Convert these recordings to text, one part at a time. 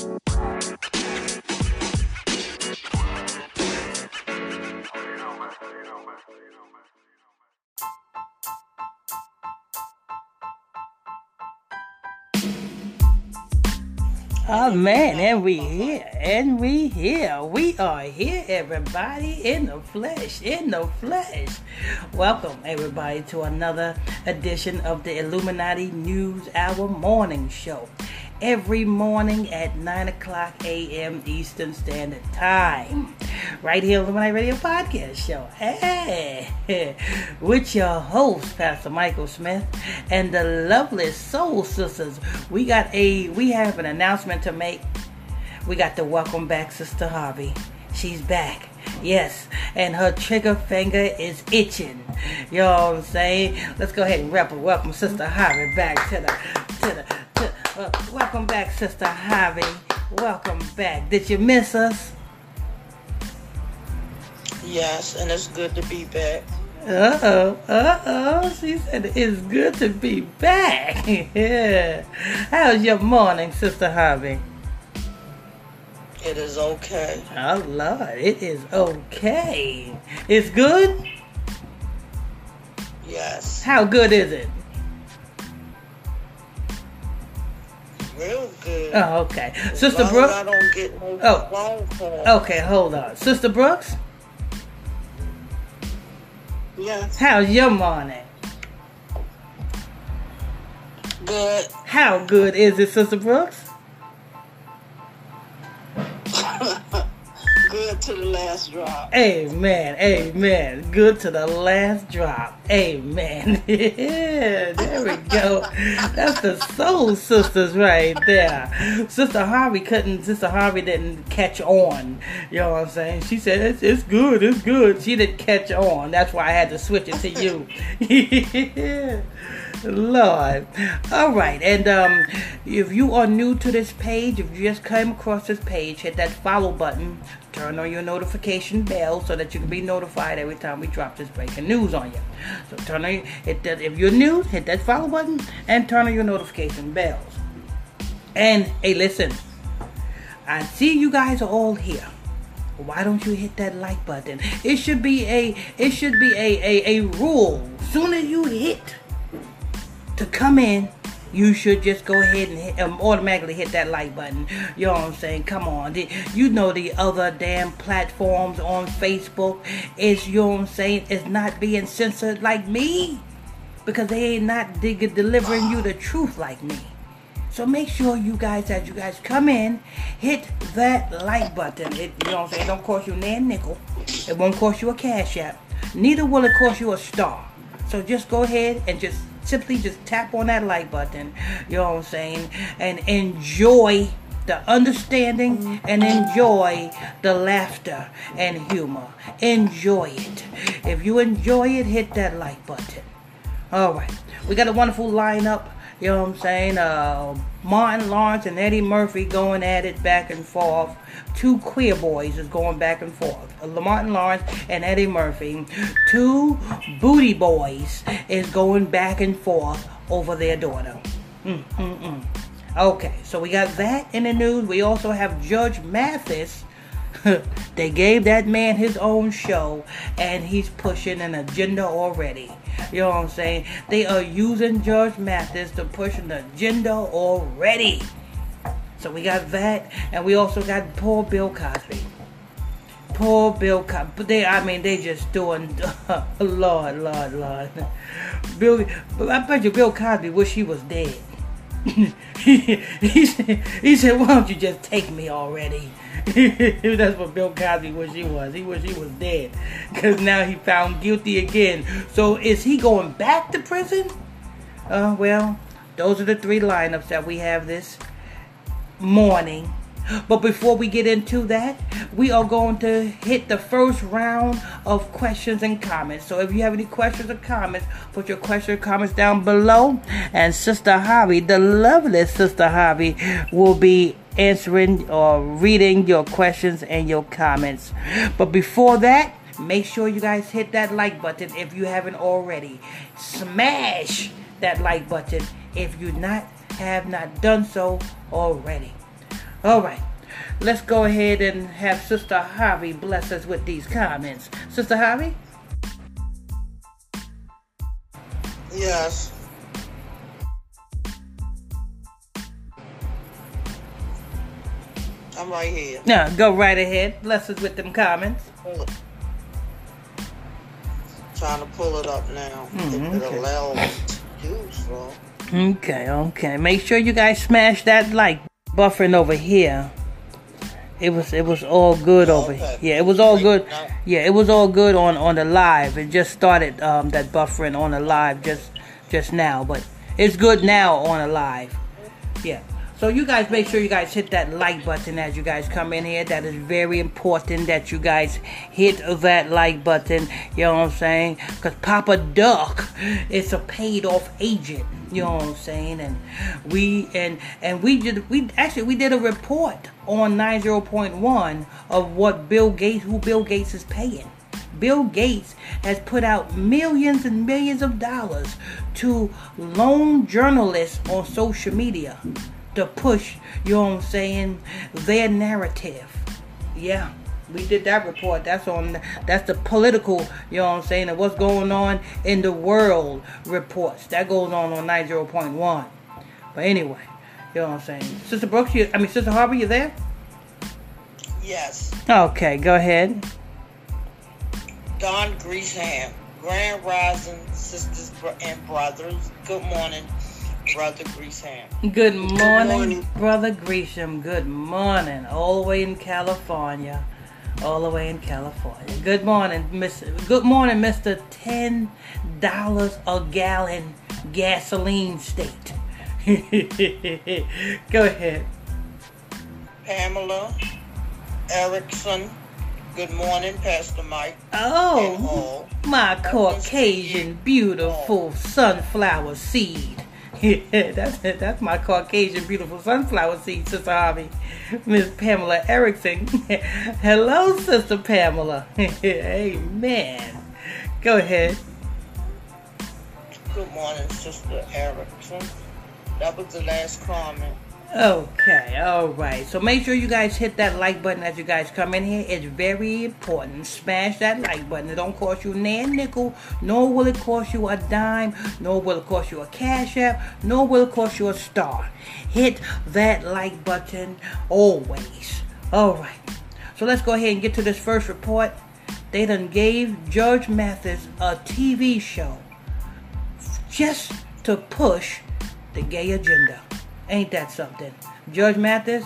Oh man, and we here, and we here. We are here, everybody, in the flesh, in the flesh. Welcome, everybody, to another edition of the Illuminati News Hour Morning Show every morning at 9 o'clock a.m. Eastern Standard Time. Right here on the My Radio Podcast Show. Hey, with your host, Pastor Michael Smith, and the lovely Soul Sisters. We got a we have an announcement to make. We got to welcome back Sister Harvey. She's back. Yes, and her trigger finger is itching. You know I'm saying? Let's go ahead and wrap a welcome Sister Harvey back to the to the welcome back, Sister Harvey. Welcome back. Did you miss us? Yes, and it's good to be back. Uh oh, uh oh. She said it's good to be back. yeah. How's your morning, Sister Harvey? It is okay. Oh Lord, it is okay. It's good? Yes. How good is it? Real good. Oh, okay. Sister Brooks. I don't get no oh. Okay, hold on. Sister Brooks? Yes. How's your morning? Good. How good is it, Sister Brooks? Good to the last drop. Amen. Amen. Good to the last drop. Amen. yeah, there we go. That's the soul sisters right there. Sister Harvey couldn't, Sister Harvey didn't catch on. You know what I'm saying? She said, it's, it's good, it's good. She didn't catch on. That's why I had to switch it to you. yeah. Lord. All right. And um, if you are new to this page, if you just came across this page, hit that follow button. Turn on your notification bell so that you can be notified every time we drop this breaking news on you. So turn on hit that if you're new, hit that follow button and turn on your notification bells. And hey, listen, I see you guys are all here. Why don't you hit that like button? It should be a it should be a a, a rule. Soon as you hit to come in, you should just go ahead and hit, um, automatically hit that like button. You know what I'm saying? Come on. You know the other damn platforms on Facebook is, you know what I'm saying, is not being censored like me. Because they ain't not delivering you the truth like me. So make sure you guys, as you guys come in, hit that like button. It, you know what I'm saying? It don't cost you a nickel. It won't cost you a cash app. Neither will it cost you a star. So just go ahead and just simply just tap on that like button, you know what I'm saying, and enjoy the understanding and enjoy the laughter and humor. Enjoy it. If you enjoy it, hit that like button. All right. We got a wonderful lineup you know what I'm saying? Uh, Martin Lawrence and Eddie Murphy going at it back and forth. Two queer boys is going back and forth. Uh, Martin Lawrence and Eddie Murphy. Two booty boys is going back and forth over their daughter. Mm, mm, mm. Okay, so we got that in the news. We also have Judge Mathis. they gave that man his own show, and he's pushing an agenda already. You know what I'm saying? They are using Judge Mathis to push an agenda already. So we got that, and we also got poor Bill Cosby. Poor Bill Cosby. They, I mean, they just doing, Lord, Lord, Lord. Bill, I bet you Bill Cosby wish he was dead. he, he, said, he said, why don't you just take me already? That's what Bill Cosby wish he was. He wish he was dead. Because now he found guilty again. So is he going back to prison? Uh, well, those are the three lineups that we have this morning. But before we get into that, we are going to hit the first round of questions and comments. So if you have any questions or comments, put your questions or comments down below. And Sister Harvey, the lovely Sister Harvey, will be answering or reading your questions and your comments. But before that, make sure you guys hit that like button if you haven't already. Smash that like button if you not have not done so already. All right. Let's go ahead and have Sister Harvey bless us with these comments. Sister Harvey? Yes. I'm right here. Yeah, go right ahead. Bless us with them comments. Trying to pull it up now. Mhm, it okay. allows me to do so. Okay, okay. Make sure you guys smash that like buffering over here. It was it was all good over Okay. here. Yeah, it was all good. Yeah, it was all good on on the live. It just started um that buffering on the live just just now, but it's good now on the live. Yeah. So you guys make sure you guys hit that like button as you guys come in here. That is very important that you guys hit that like button. You know what I'm saying? Cause Papa Duck is a paid off agent. You know what I'm saying? And we and and we did we actually we did a report on 90.1 of what Bill Gates who Bill Gates is paying. Bill Gates has put out millions and millions of dollars to lone journalists on social media to push, you know what I'm saying, their narrative. Yeah, we did that report. That's on that's the political, you know what I'm saying, and what's going on in the world reports. That goes on on 90.1. But anyway, you know what I'm saying. Sister Brooks, you, I mean Sister Harper, you there? Yes. Okay, go ahead. Don Greasham, Grand Rising Sisters and Brothers. Good morning, Brother Greasham. Good morning, morning. Brother Gresham. Good morning. All the way in California. All the way in California. Good morning, Miss. Good morning, Mister. Ten dollars a gallon gasoline state. Go ahead. Pamela Erickson. Good morning, Pastor Mike. Oh, my Caucasian, beautiful sunflower seed. That's that's my Caucasian, beautiful sunflower seed, Sister Harvey. Miss Pamela Erickson. Hello, Sister Pamela. Amen. Go ahead. Good morning, Sister Erickson. That was the last comment. Okay, all right. So make sure you guys hit that like button as you guys come in here. It's very important. Smash that like button. It don't cost you nan nickel, nor will it cost you a dime, nor will it cost you a cash app, nor will it cost you a star. Hit that like button always. All right. So let's go ahead and get to this first report. They done gave Judge Mathis a TV show just to push the gay agenda. Ain't that something? Judge Mathis,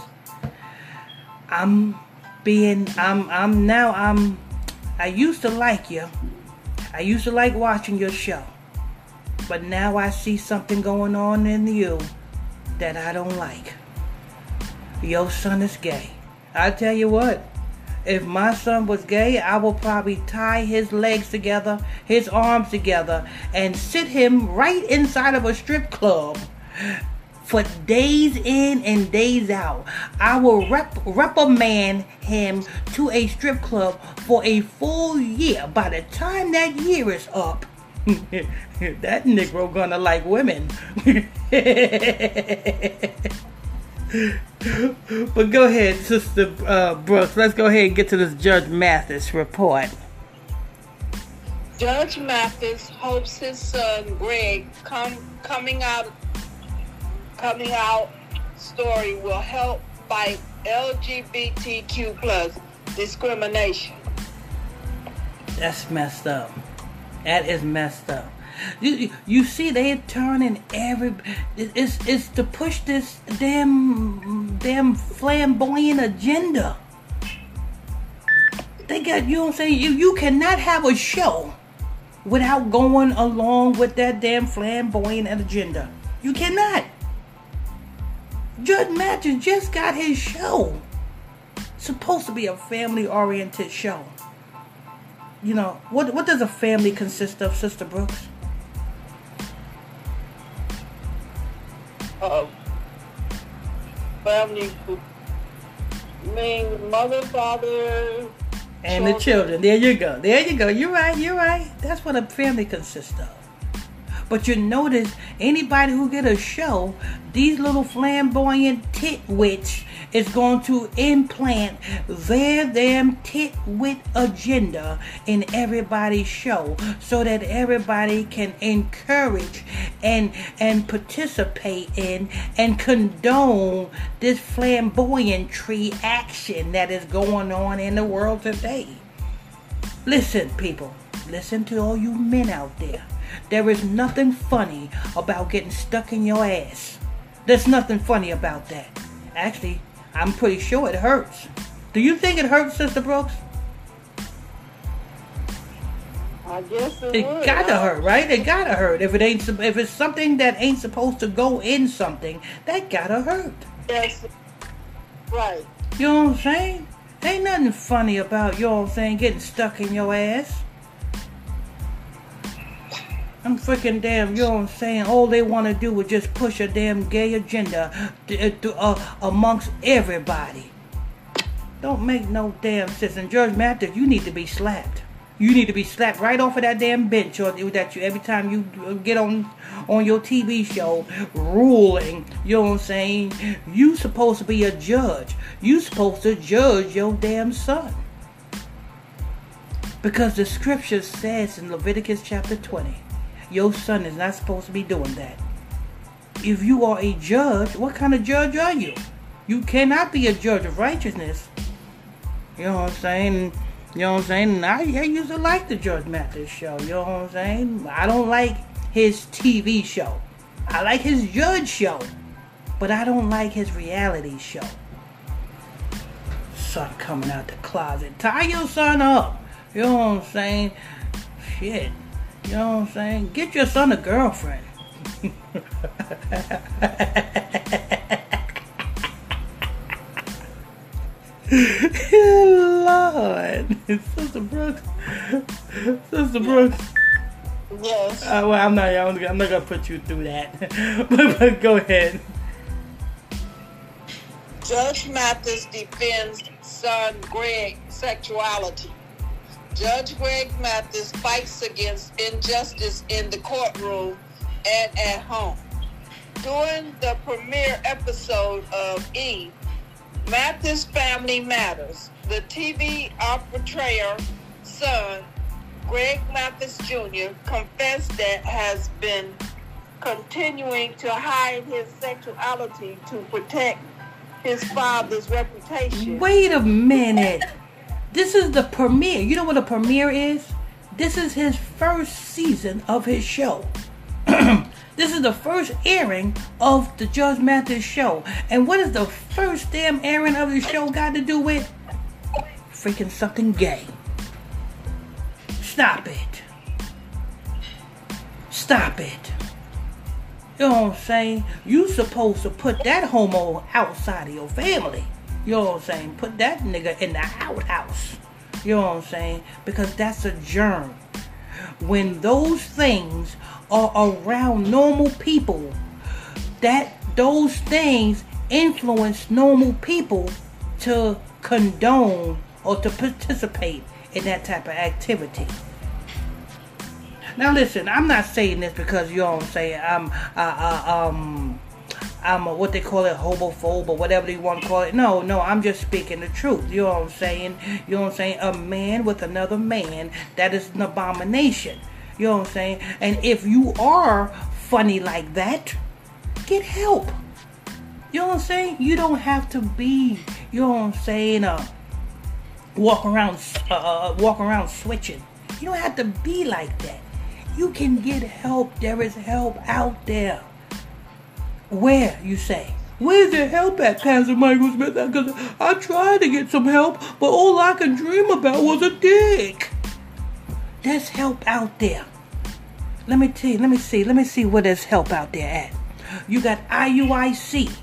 I'm being I'm I'm now I'm I used to like you. I used to like watching your show. But now I see something going on in you that I don't like. Your son is gay. I tell you what, if my son was gay, I would probably tie his legs together, his arms together, and sit him right inside of a strip club for days in and days out. I will rep- reprimand him to a strip club for a full year. By the time that year is up, that Negro gonna like women. but go ahead, Sister uh, Brooks. Let's go ahead and get to this Judge Mathis report. Judge Mathis hopes his son Greg come coming out coming out story will help fight LGBTQ plus discrimination. That's messed up. That is messed up. You, you- see, they're turning every. It's it's to push this damn damn flamboyant agenda. They got you know what I'm saying. You you cannot have a show without going along with that damn flamboyant agenda. You cannot. Judge Mathis just got his show. Supposed to be a family oriented show you know, what what does a family consist of, Sister Brooks? Uh, family, I mean, mother, father, And the children. There you go. There you go. You're right. You're right. That's what a family consists of. But you notice anybody who get a show, these little flamboyant titwits is going to implant their damn titwit agenda in everybody's show so that everybody can encourage and and participate in and condone this flamboyant tree action that is going on in the world today. Listen, people. Listen to all you men out there. There is nothing funny about getting stuck in your ass. There's nothing funny about that. Actually, I'm pretty sure it hurts. Do you think it hurts, Sister Brooks? I guess it, It would. gotta hurt, right? It gotta hurt. If it ain't, if it's something that ain't supposed to go in something, that gotta hurt. Yes. Right. You know what I'm saying? Ain't nothing funny about, you know what I'm saying, getting stuck in your ass. I'm freaking damn, you know what I'm saying? All they want to do is just push a damn gay agenda to, uh, amongst everybody. Don't make no damn sense. And Judge Mathis, you need to be slapped. You need to be slapped right off of that damn bench, or that you every time you get on on your TV show ruling. You know what I'm saying? You supposed to be a judge. You supposed to judge your damn son. Because the scripture says in Leviticus chapter 20, your son is not supposed to be doing that. If you are a judge, what kind of judge are you? You cannot be a judge of righteousness. You know what I'm saying? You know what I'm saying? And I, I used to like the Judge Mathis show. You know what I'm saying? I don't like his TV show. I like his judge show. But I don't like his reality show. Son coming out the closet. Tie your son up. You know what I'm saying? Shit. You know what I'm saying? Get your son a girlfriend. Lord. Sister Brooks. Sister Brooks. Yes. Uh, well, I'm not. I'm not gonna put you through that. but, but go ahead. Judge Mathis defends son Greg sexuality. Judge Greg Mathis fights against injustice in the courtroom and at home. During the premiere episode of E, Mathis Family Matters, the TV arbitrator son, Greg Mathis Jr., confessed that has been continuing to hide his sexuality to protect his father's reputation. Wait a minute. This is the premiere. You know what a premiere is? This is his first season of his show. this is the first airing of the Judge Mathis show. And what is the first damn airing of the show got to do with? Freaking something gay. Stop it. Stop it. You know what I'm saying? You supposed to put that homo outside of your family. You know what I'm saying? Put that nigga in the outhouse. You know what I'm saying? Because that's a germ. When those things are around normal people, that those things influence normal people to condone or to participate in that type of activity. Now listen, I'm not saying this because you know what I'm saying. I'm uh, uh, um I'm a, what they call it homophobe or whatever you want to call it. No, no, I'm just speaking the truth. You know what I'm saying? You know what I'm saying? A man with another man that is an abomination. You know what I'm saying? And if you are funny like that, get help. You know what I'm saying? You don't have to be. You know what I'm saying? Uh, walk around, uh, uh, walk around switching. You don't have to be like that. You can get help. There is help out there. Where, you say? Where's the help at, Pastor Michael Smith? Because I tried to get some help, but all I could dream about was a dick. There's help out there. Let me tell you, let me see, let me see where there's help out there at. You got IUIC.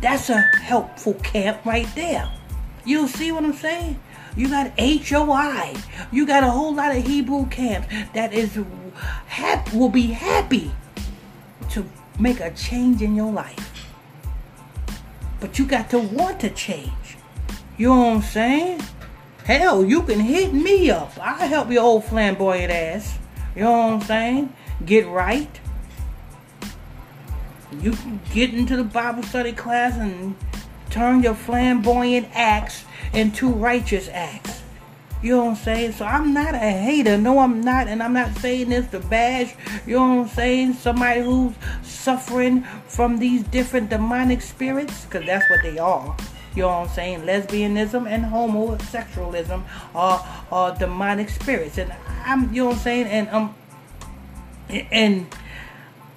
That's a helpful camp right there. You see what I'm saying? You got HOI. You got a whole lot of Hebrew camps that is hap- will be happy to make a change in your life. But you got to want to change. You know what I'm saying? Hell, you can hit me up. I'll help your old flamboyant ass. You know what I'm saying? Get right. You can get into the Bible study class and turn your flamboyant acts into righteous acts. You know what I'm saying? So I'm not a hater. No, I'm not. And I'm not saying this to bash, you know what I'm saying? Somebody who's suffering from these different demonic spirits, because that's what they are. You know what I'm saying? Lesbianism and homosexualism are, are demonic spirits. And I'm, you know what I'm saying? And, um, and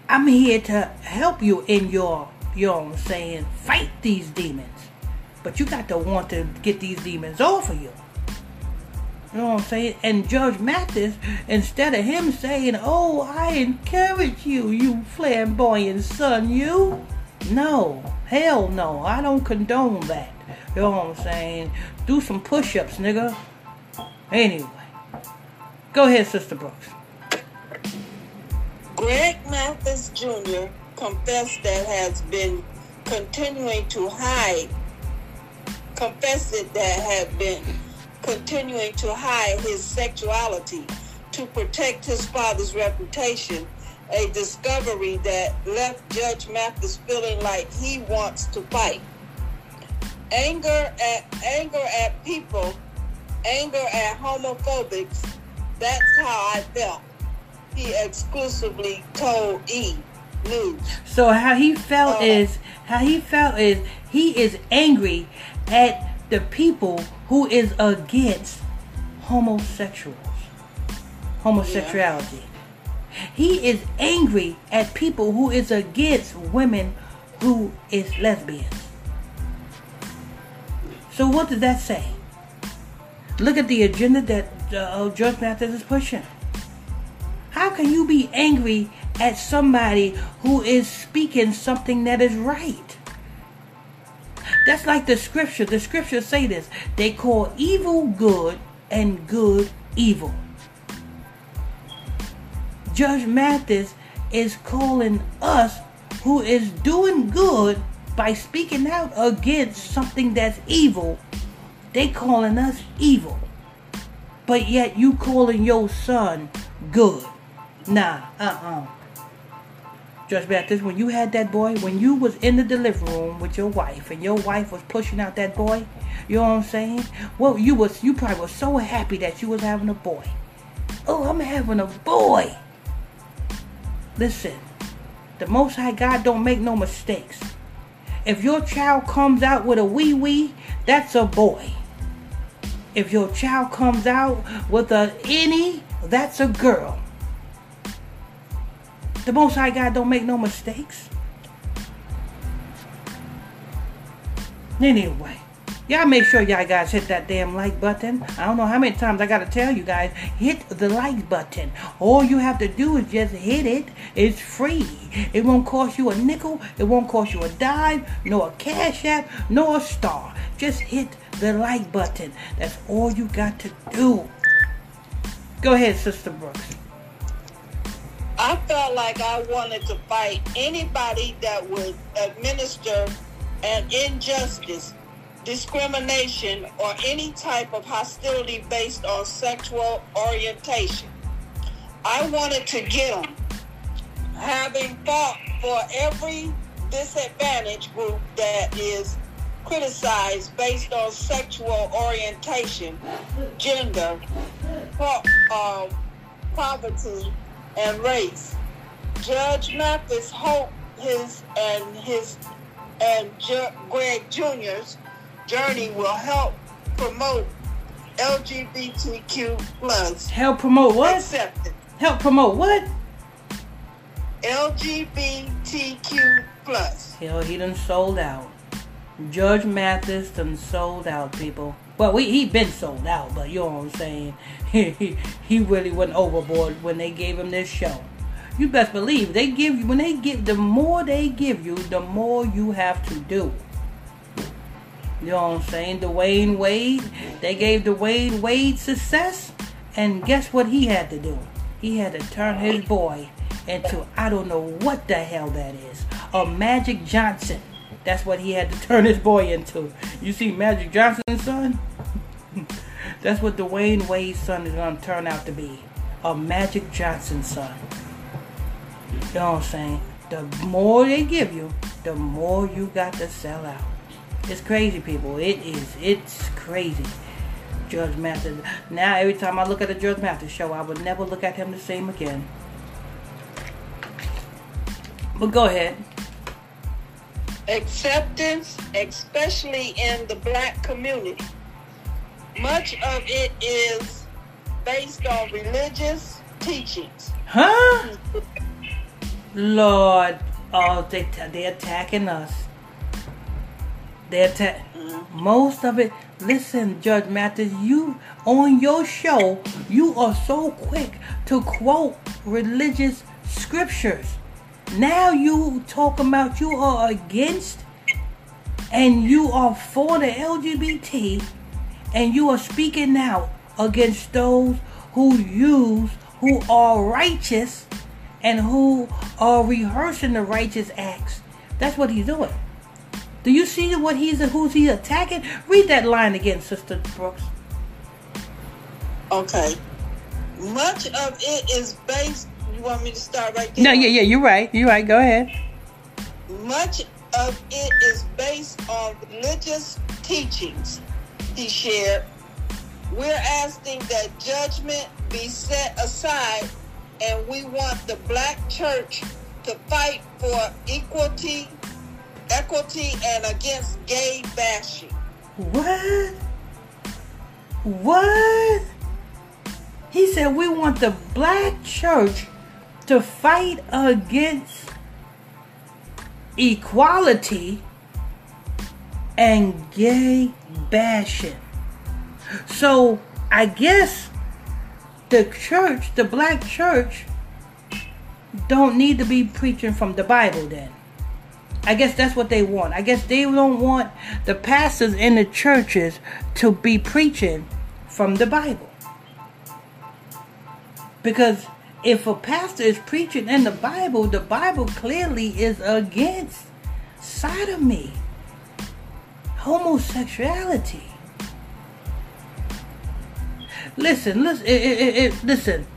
I'm here to help you in your, you know what I'm saying, fight these demons. But you got to want to get these demons off of you. You know what I'm saying? And Judge Mathis, instead of him saying, Oh, I encourage you, you flamboyant son, you. No, hell no. I don't condone that. You know what I'm saying? Do some push ups, nigga. Anyway, go ahead, Sister Brooks. Greg Mathis Jr. confessed that has been continuing to hide, confessed that had been continuing to hide his sexuality to protect his father's reputation, a discovery that left Judge Mathis feeling like he wants to fight. Anger at anger at people, anger at homophobics, that's how I felt. He exclusively told E News. So how he felt Uh, is how he felt is he is angry at the people who is against homosexuals, homosexuality. He is angry at people who is against women who is lesbians. So what does that say? Look at the agenda that uh, Judge Mathis is pushing. How can you be angry at somebody who is speaking something that is right? That's like the scripture. The scriptures say this. They call evil good and good evil. Judge Mathis is calling us who is doing good by speaking out against something that's evil. They calling us evil. But yet you calling your son good. Nah, uh-uh. Judge Baptist, when you had that boy, when you was in the delivery room with your wife and your wife was pushing out that boy, you know what I'm saying? Well, you was you probably was so happy that you was having a boy. Oh, I'm having a boy. Listen, the Most High God don't make no mistakes. If your child comes out with a wee wee, that's a boy. If your child comes out with a any, that's a girl. The Most High God don't make no mistakes. Anyway, y'all make sure y'all guys hit that damn like button. I don't know how many times I gotta tell you guys, hit the like button. All you have to do is just hit it. It's free. It won't cost you a nickel. It won't cost you a dime, nor a cash app, nor a star. Just hit the like button. That's all you got to do. Go ahead, Sister Brooks. I felt like I wanted to fight anybody that would administer an injustice, discrimination, or any type of hostility based on sexual orientation. I wanted to get them. Having fought for every disadvantaged group that is criticized based on sexual orientation, gender, po- um, poverty, and race. Judge Mathis Hope his and his and Ju- Greg Jr.'s journey will help promote LGBTQ plus Help promote what? acceptance. Help promote what? LGBTQ plus. Hell, he done sold out. Judge Mathis done sold out, people. Well, we, he been sold out, but you know what I'm saying. He, really went overboard when they gave him this show. You best believe they give you when they give the more they give you, the more you have to do. You know what I'm saying? Dwyane Wade, they gave Dwyane Wade success, and guess what he had to do? He had to turn his boy into I don't know what the hell that is. A Magic Johnson. That's what he had to turn his boy into. You see Magic Johnson's son? That's what Dwyane Wade's son is gonna turn out to be. A Magic Johnson son. You know what I'm saying? the more they give you, the more you got to sell out. It's crazy, people. It is. It's crazy. Judge Mathis. Now, every time I look at the Judge Mathis show, I would never look at him the same again. But go ahead. Acceptance, especially in the black community. Much of it is based on religious teachings. Huh? Lord, oh, they they attacking us. They attack. Mm-hmm. Most of it. Listen, Judge Mathis, you on your show, you are so quick to quote religious scriptures. Now you talk about you are against and you are for the LGBT and you are speaking out against those who use who are righteous and who are rehearsing the righteous acts. That's what he's doing. Do you see what he's who's he attacking? Read that line again, Sister Brooks. Okay. Much of it is based. You want me to start right there? No, yeah, yeah, you're right. You're right. Go ahead. Much of it is based on religious teachings he shared. We're asking that judgment be set aside, and we want the black church to fight for equality, equity, and against gay bashing. What? What? He said we want the black church to fight against equality and gay bashing. So I guess the church, the black church, don't need to be preaching from the Bible then. I guess that's what they want. I guess they don't want the pastors in the churches to be preaching from the Bible. Because if a pastor is preaching in the Bible, the Bible clearly is against sodomy, homosexuality. Listen, eh, eh, eh, listen, it, it, it, listen.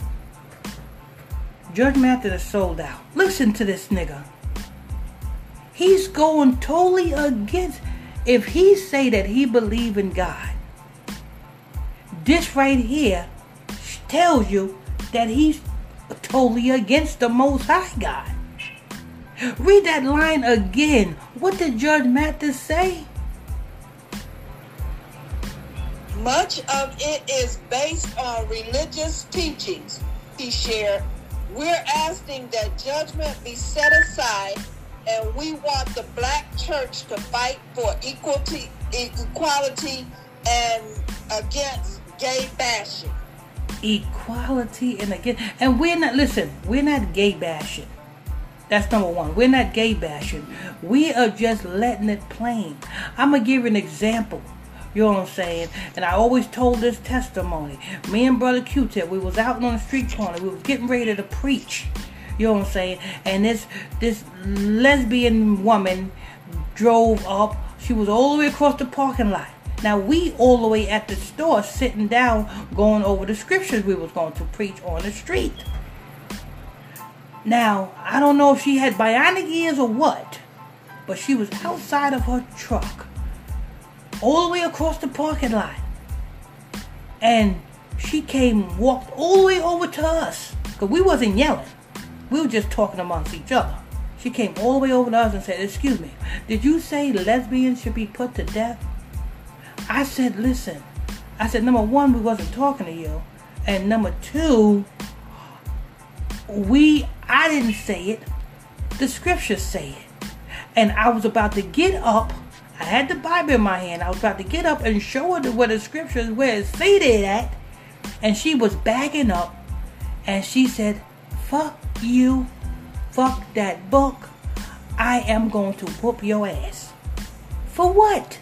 Judge Mathis is sold out. Listen to this nigga. He's going totally against. If he say that he believe in God, this right here tells you that he's totally against the Most High God. Read that line again. What did Judge Mathis say? Much of it is based on religious teachings, he shared. We're asking that judgment be set aside, and we want the black church to fight for equality, equality and against gay bashing. Equality and again, and we're not. Listen, we're not gay bashing. That's number one. We're not gay bashing. We are just letting it plain. I'm gonna give you an example. You know what I'm saying? And I always told this testimony. Me and Brother Q-Tip, we was out on the street corner. We was getting ready to preach. You know what I'm saying? And this this lesbian woman drove up. She was all the way across the parking lot. Now we all the way at the store sitting down going over the scriptures we was going to preach on the street. Now, I don't know if she had bionic ears or what, but she was outside of her truck all the way across the parking lot. And she came, walked all the way over to us. Because we wasn't yelling. We were just talking amongst each other. She came all the way over to us and said, Excuse me, did you say lesbians should be put to death? I said, Listen. I said, Number one, we wasn't talking to you. And number two, we, I didn't say it. The scriptures say it. And I was about to get up I had the Bible in my hand. I was about to get up and show her where the scriptures where it's stated at. And she was backing up and she said, Fuck you. Fuck that book. I am going to whoop your ass. For what?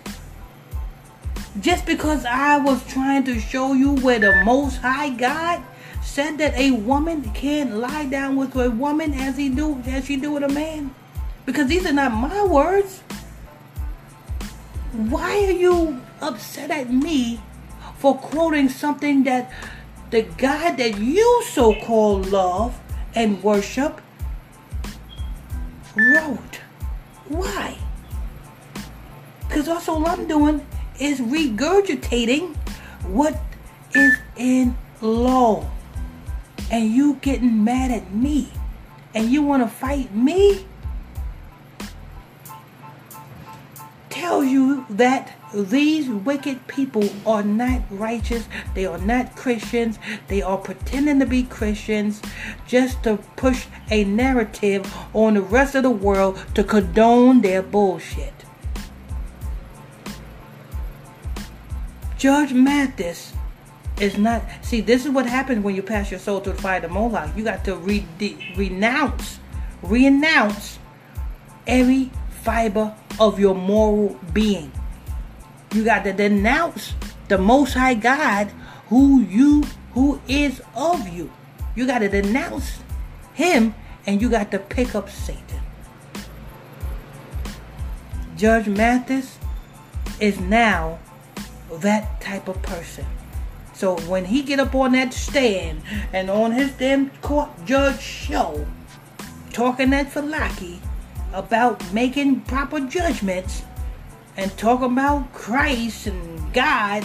Just because I was trying to show you where the Most High God said that a woman can't lie down with a woman as he do as she do with a man? Because these are not my words. Why are you upset at me for quoting something that the God that you so called love and worship wrote. Why? Because that's all I'm doing is regurgitating what is in law. And you getting mad at me. And you want to fight me? Tells you that these wicked people are not righteous. They are not Christians. They are pretending to be Christians just to push a narrative on the rest of the world to condone their bullshit. Judge Mathis is not. See, this is what happens when you pass your soul to the fire of Moloch. You got to re- de- renounce, renounce every fiber of your moral being. You got to denounce the Most High God, who you, who is of you. You got to denounce Him, and you got to pick up Satan. Judge Mathis is now that type of person. So when he get up on that stand and on his damn court judge show, talking that falaki about making proper judgments and talk about Christ and God,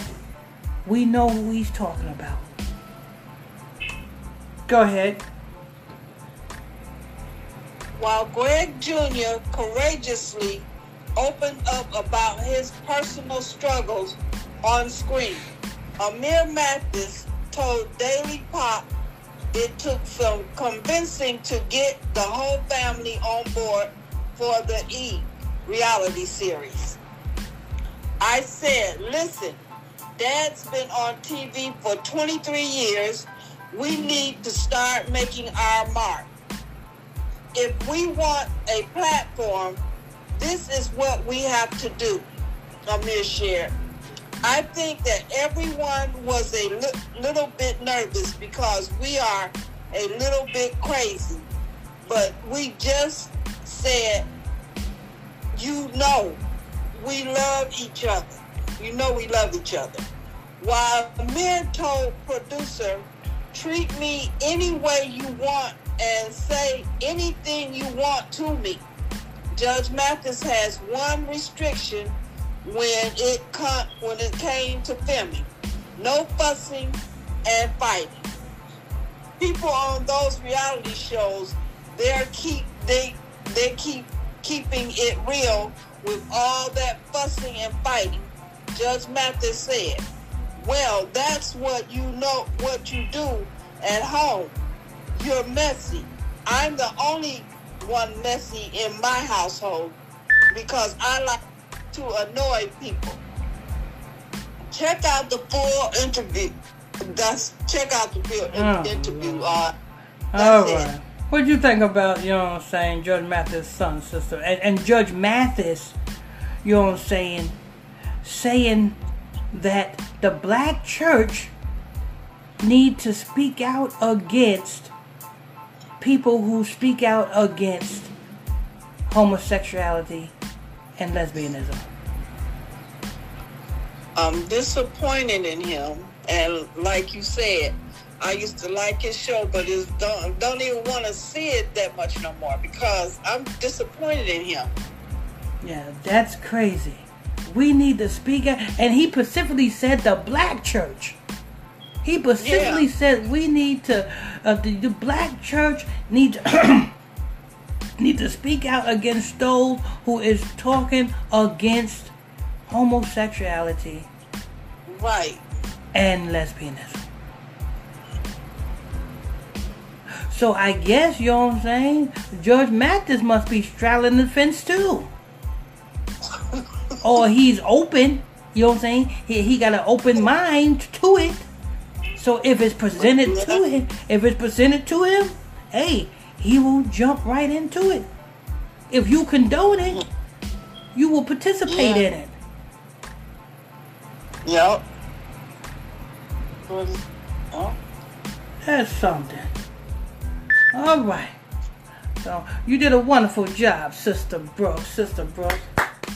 we know who he's talking about. Go ahead. While Greg Jr. courageously opened up about his personal struggles on screen, Amir Mathis told Daily Pop it took some convincing to get the whole family on board for the E reality series. I said, listen, Dad's been on TV for 23 years. We need to start making our mark. If we want a platform, this is what we have to do, Amir shared. I think that everyone was a li- little bit nervous because we are a little bit crazy. But we just said, you know, we love each other. You know we love each other. While Amir told producer, treat me any way you want and say anything you want to me. Judge Mathis has one restriction when it come, when it came to filming. No fussing and fighting. People on those reality shows, they're keep they they keep keeping it real with all that fussing and fighting. Judge Mathis said, "Well, that's what you know what you do at home. You're messy. I'm the only one messy in my household because I like to annoy people. Check out the full interview. That's check out the full Oh, interview. Uh, that's right. it. What do you think about, you know what I'm saying, Judge Mathis' son, sister? And, and Judge Mathis, you know what I'm saying, saying that the black church need to speak out against people who speak out against homosexuality and lesbianism. I'm disappointed in him, and like you said, I used to like his show, but it's don't don't even want to see it that much no more because I'm disappointed in him. Yeah, that's crazy. We need to speak out. And he specifically said the black church. He specifically Yeah. said we need to, uh, the, the black church needs need to speak out against those who is talking against homosexuality Right. and lesbianism. So I guess, you know what I'm saying? Judge Mathis must be straddling the fence too. or he's open, you know what I'm saying? He, he got an open mind to it. So if it's presented to him, if it's presented to him, hey, he will jump right into it. If you condone it, you will participate Yeah. in it. Yep. Oh, That's something. All right. So you did a wonderful job, Sister Brooks. Sister Brooks.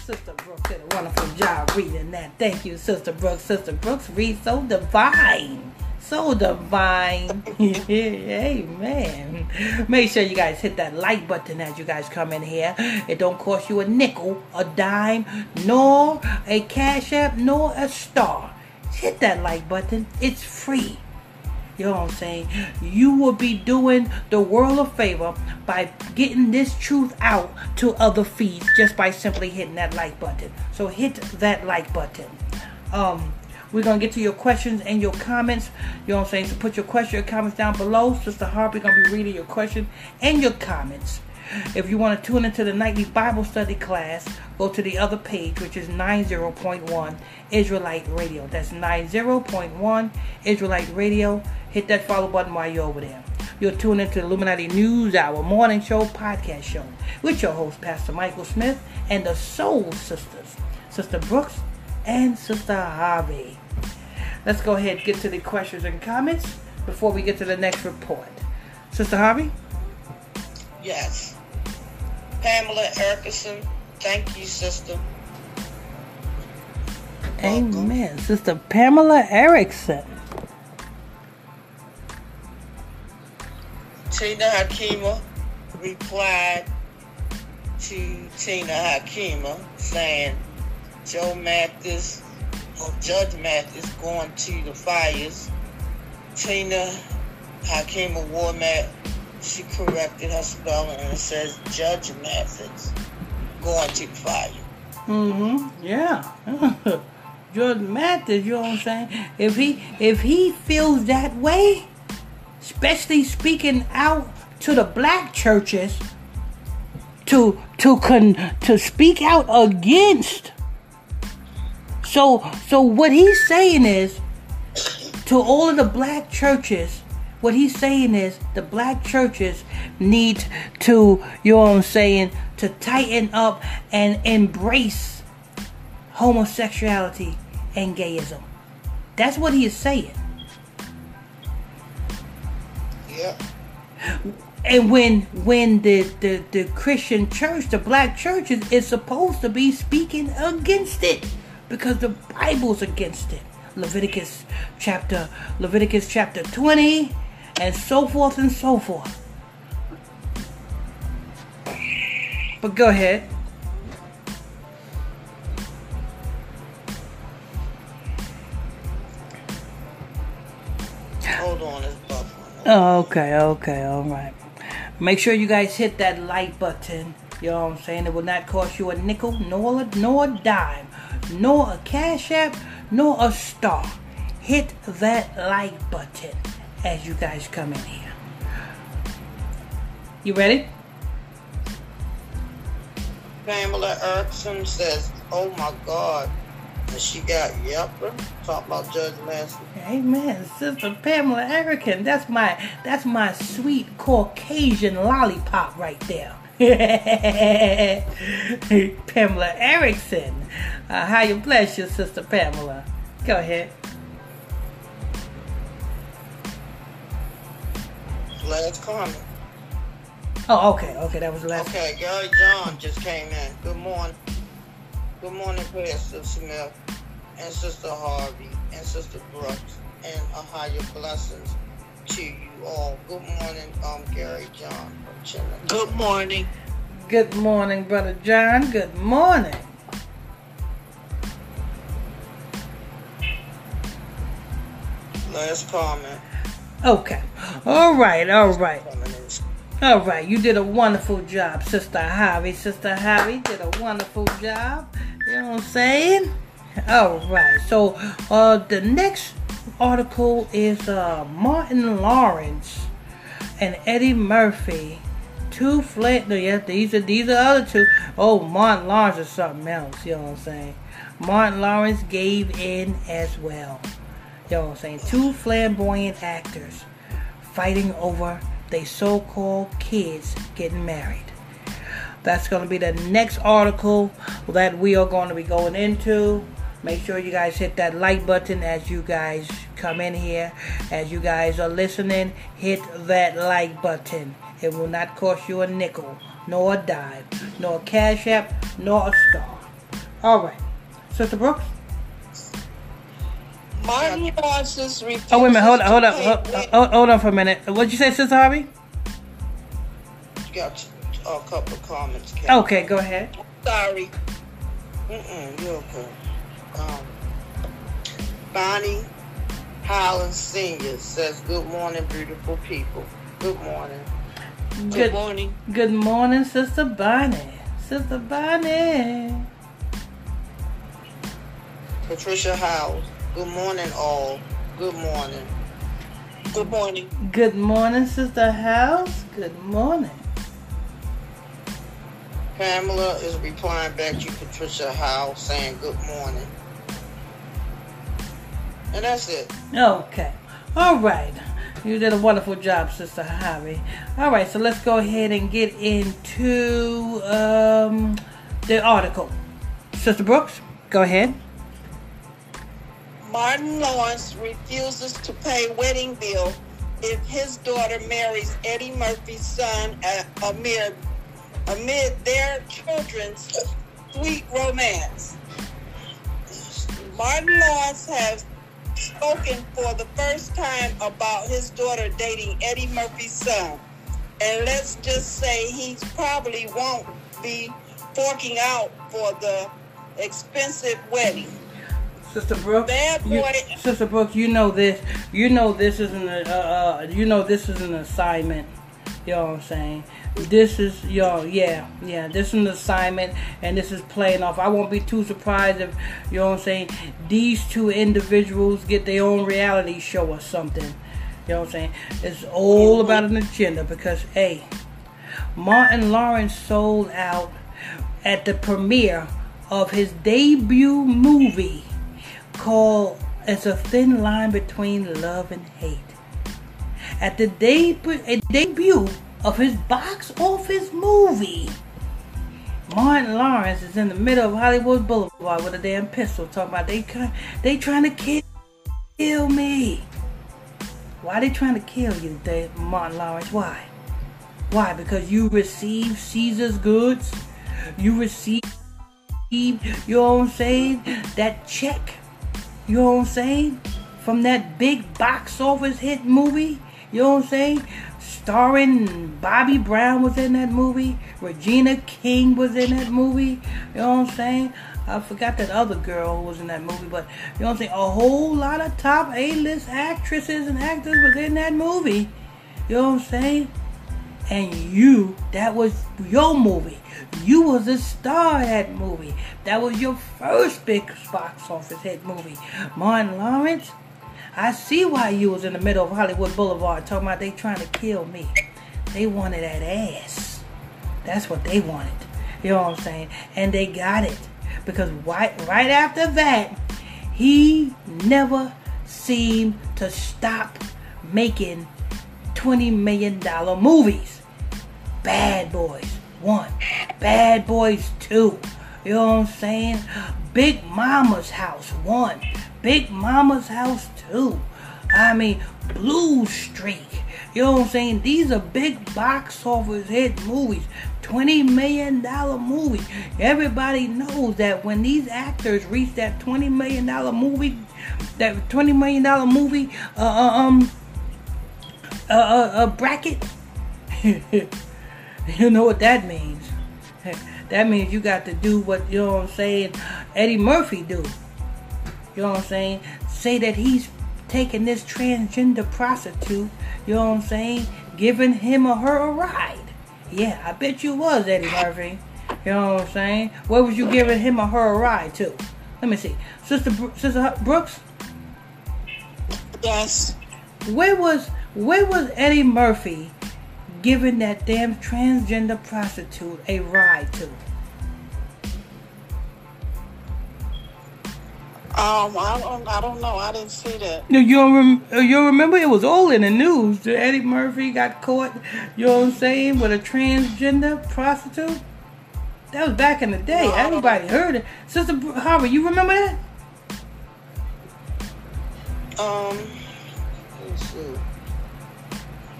Sister Brooks did a wonderful job reading that. Thank you, Sister Brooks. Sister Brooks reads so divine. So divine. Amen. Make sure you guys hit that like button as you guys come in here. It don't cost you a nickel, a dime, nor a cash app, nor a star. Hit that like button. It's free. You know what I'm saying? You will be doing the world a favor by getting this truth out to other feeds just by simply hitting that like button. So hit that like button. Um, we're gonna get to your questions and your comments. You know what I'm saying? So put your question, your comments down below. Sister Harvey gonna be reading your question and your comments. If you want to tune into the nightly Bible study class, go to the other page, which is 90.1 Israelite Radio. That's 90.1 Israelite Radio. Hit that follow button while you're over there. You'll tune into the Illuminati News Hour morning show podcast show with your host, Pastor Michael Smith, and the Soul Sisters, Sister Brooks and Sister Harvey. Let's go ahead and get to the questions and comments before we get to the next report. Sister Harvey? Yes. Pamela Erickson, thank you, sister. Amen. Sister Pamela Erickson. Tina Hakima replied to Tina Hakima saying Joe Mathis or Judge Mathis going to the fires. Tina Hakima Warmat, she corrected her spelling and it says Judge Mathis going to fire. Mm-hmm. Yeah. Judge Mathis, you know what I'm saying? If he if he feels that way, especially speaking out to the black churches, to to con to speak out against. So so what he's saying is to all of the black churches, what he's saying is the black churches need to, you know what I'm saying, to tighten up and embrace homosexuality and gayism. That's what he is saying. Yeah. And when when the, the, the Christian church, the black churches, is supposed to be speaking against it because the Bible's against it. Leviticus chapter Leviticus chapter 20 and so forth and so forth. But go ahead. Hold on, it's buffering. Oh, okay, okay, all right. Make sure you guys hit that like button. You know what I'm saying? It will not cost you a nickel, nor a, nor a dime, nor a cash app, nor a star. Hit that like button as you guys come in here. You ready? Pamela Erickson says, "Oh my God," and she got yepper. Talk about Judge Mathis. Amen, Sister Pamela Erickson. That's my that's my sweet Caucasian lollipop right there. Pamela Erickson. Uh, how you bless you, Sister Pamela? Go ahead. Last comment. Oh, okay, okay, that was the last. Okay, Gary John just came in. Good morning. Good morning, Pastor Smith and Sister Harvey and Sister Brooks and a higher blessings to you all. Good morning, um, Gary John from China. Good morning. Good morning, Brother John. Good morning. Last comment. Okay. All right. All right. All right. you did a wonderful job, Sister Harvey. Sister Harvey did a wonderful job. You know what I'm saying? All right, so uh, the next article is uh, Martin Lawrence and Eddie Murphy. Two flat. No, yeah, these are these are other two. Oh, Martin Lawrence is something else. You know what I'm saying? Martin Lawrence gave in as well. You know what I'm saying? Two flamboyant actors fighting over they so-called kids getting married. That's going to be the next article that we are going to be going into. Make sure you guys hit that like button as you guys come in here. As you guys are listening, hit that like button. It will not cost you a nickel, nor a dime, nor a cash app, nor a star. All right. Sister Brooks? Martin Lawrence's refuses Oh wait a minute, hold on, hold on, to hold, hold, hold on for a minute. What'd you say, Sister Harvey? Got a couple comments. Kat. Okay, go ahead. Sorry. Mm-mm, you're okay. Um, Bonnie Holland Senior says, "Good morning, beautiful people. Good morning." Good Good, morning. good morning, Sister Bonnie. Sister Bonnie. Patricia Howes. Good morning, all. Good morning. Good morning. Good morning, Sister House. Good morning. Pamela is replying back to Patricia Howes saying, "Good morning." And that's it. Okay. All right. You did a wonderful job, Sister Harvey. All right, so let's go ahead and get into um, the article. Sister Brooks, go ahead. Martin Lawrence refuses to pay wedding bill if his daughter marries Eddie Murphy's son uh, amid, amid their children's sweet romance. Martin Lawrence has spoken for the first time about his daughter dating Eddie Murphy's son. And let's just say he probably won't be forking out for the expensive wedding. Sister Brooks, Bad you. Sister Brooks, you know this. You know this isn't a. Uh, uh, you know this is an assignment. You know what I'm saying? This is yo, yeah, yeah. This is an assignment, and this is playing off. I won't be too surprised if you know what I'm saying. These two individuals get their own reality show or something. You know what I'm saying? It's all about an agenda because hey, Martin Lawrence sold out at the premiere of his debut movie called It's a Thin Line Between Love and Hate. At the debut, debut of his box office movie, Martin Lawrence is in the middle of Hollywood Boulevard with a damn pistol talking about they they trying to kill, kill me. Why they trying to kill you, Dave, Martin Lawrence? Why? Why? Because you received Caesar's goods? You received, you know what I'm saying? That check, you know what I'm saying? From that big box office hit movie, you know what I'm saying? Starring Bobby Brown was in that movie. Regina King was in that movie. You know what I'm saying? I forgot that other girl was in that movie, but you know what I'm saying? A whole lot of top A-list actresses and actors was in that movie. You know what I'm saying? And you that was your movie. You was a star of that movie. That was your first big box office hit movie. Martin lawrence i see why you was in the middle of hollywood boulevard talking about they trying to kill me. They wanted that ass. That's what they wanted. You know what i'm saying? And they got it. Because right, right after that he never seemed to stop making 20 million dollar movies. Bad Boys 1, Bad Boys 2. You know what I'm saying? Big Mama's House 1, Big Mama's House 2. I mean, Blue Streak. You know what I'm saying? These are big box office hit movies. $20 million movies. Everybody knows that when these actors reach that $20 million movie, that $20 million movie, uh, uh, um, uh, uh, uh, bracket. you know what that means. That means you got to do what, you know what I'm saying, Eddie Murphy do. You know what I'm saying? Say that he's taking this transgender prostitute, you know what I'm saying, giving him or her a ride. Yeah, I bet you was, Eddie Murphy. You know what I'm saying? Where was you giving him or her a ride to? Let me see. Sister, Bro- Sister Brooks, Yes. where was where was Eddie Murphy giving that damn transgender prostitute a ride to? Um, I don't, I don't know. I didn't see that. You you don't rem- uh, you remember it was all in the news. Eddie Murphy got caught. You know what I'm saying with a transgender prostitute. That was back in the day. No, Everybody heard it. Sister Harvey, you remember that? Um, let's see.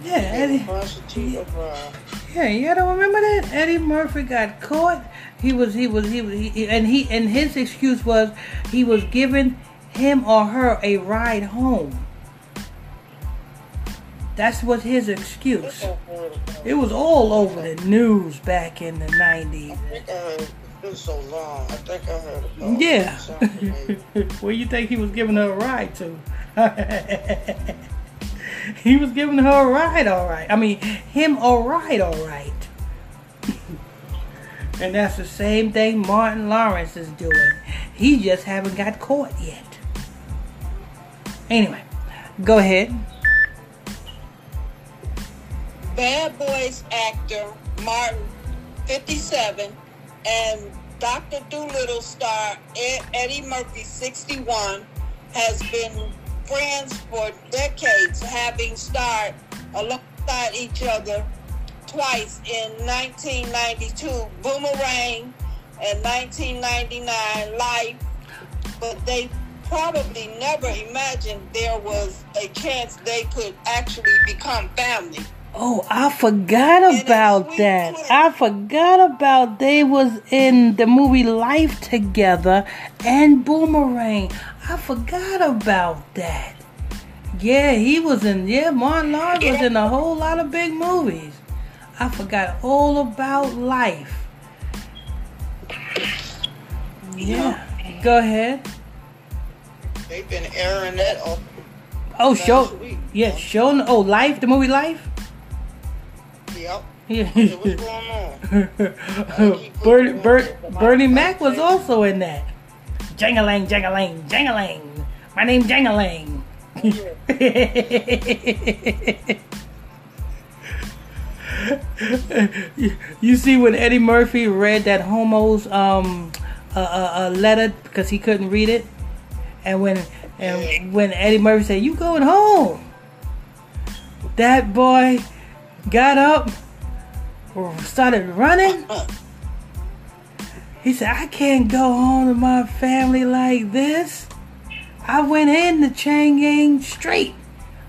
Yeah, Eddie. Prostitute uh, Yeah, you don't remember that? Eddie Murphy got caught. He was, he was, he was, he, and he, and his excuse was he was giving him or her a ride home. That's what his excuse. It was all over the news back in the 90s. I think I heard it's been so long. I think I heard about Yeah. Where you think he was giving her a ride to? he was giving her a ride, all right. I mean, him a ride, all right. and that's the same thing Martin Lawrence is doing. He just haven't got caught yet. Anyway, go ahead. Bad Boys actor Martin, 57, and Dr. Dolittle star Ed- Eddie Murphy, 61, has been friends for decades, having starred alongside each other twice in 1992 Boomerang and 1999 Life, but they probably never imagined there was a chance they could actually become family. Oh, I forgot about that. I forgot about they was in the movie Life together and Boomerang. I forgot about that. Yeah, he was in. Yeah, Martin Lawrence was in a whole lot of big movies. I forgot all about Life. Yeah, go ahead. They've been airing that off. Oh, show. week. Yeah, show. Oh, Life, the movie Life. Yep. Yeah. What's going on? Bernie, Ber, Bernie Mac was also in that. Jangalang, jangalang, jangalang. My name's Jangalang. you, you see when Eddie Murphy read that homo's um a, a, a letter because he couldn't read it, and when and when Eddie Murphy said, "You going home?" That boy got up, started running. He said, I can't go home to my family like this. I went in the chain gang straight.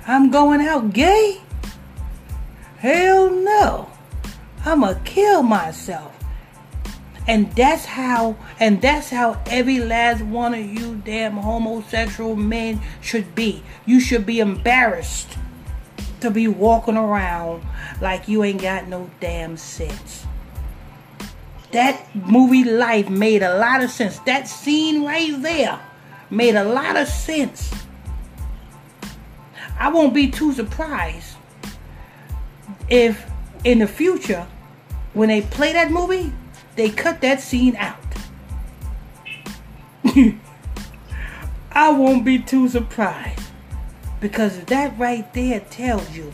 I'm going out gay? Hell no. I'ma kill myself. And that's how and that's how every last one of you damn homosexual men should be. You should be embarrassed to be walking around like you ain't got no damn sense. That movie Life made a lot of sense. That scene right there made a lot of sense. I won't be too surprised if in the future, when they play that movie, they cut that scene out. I won't be too surprised because that right there tells you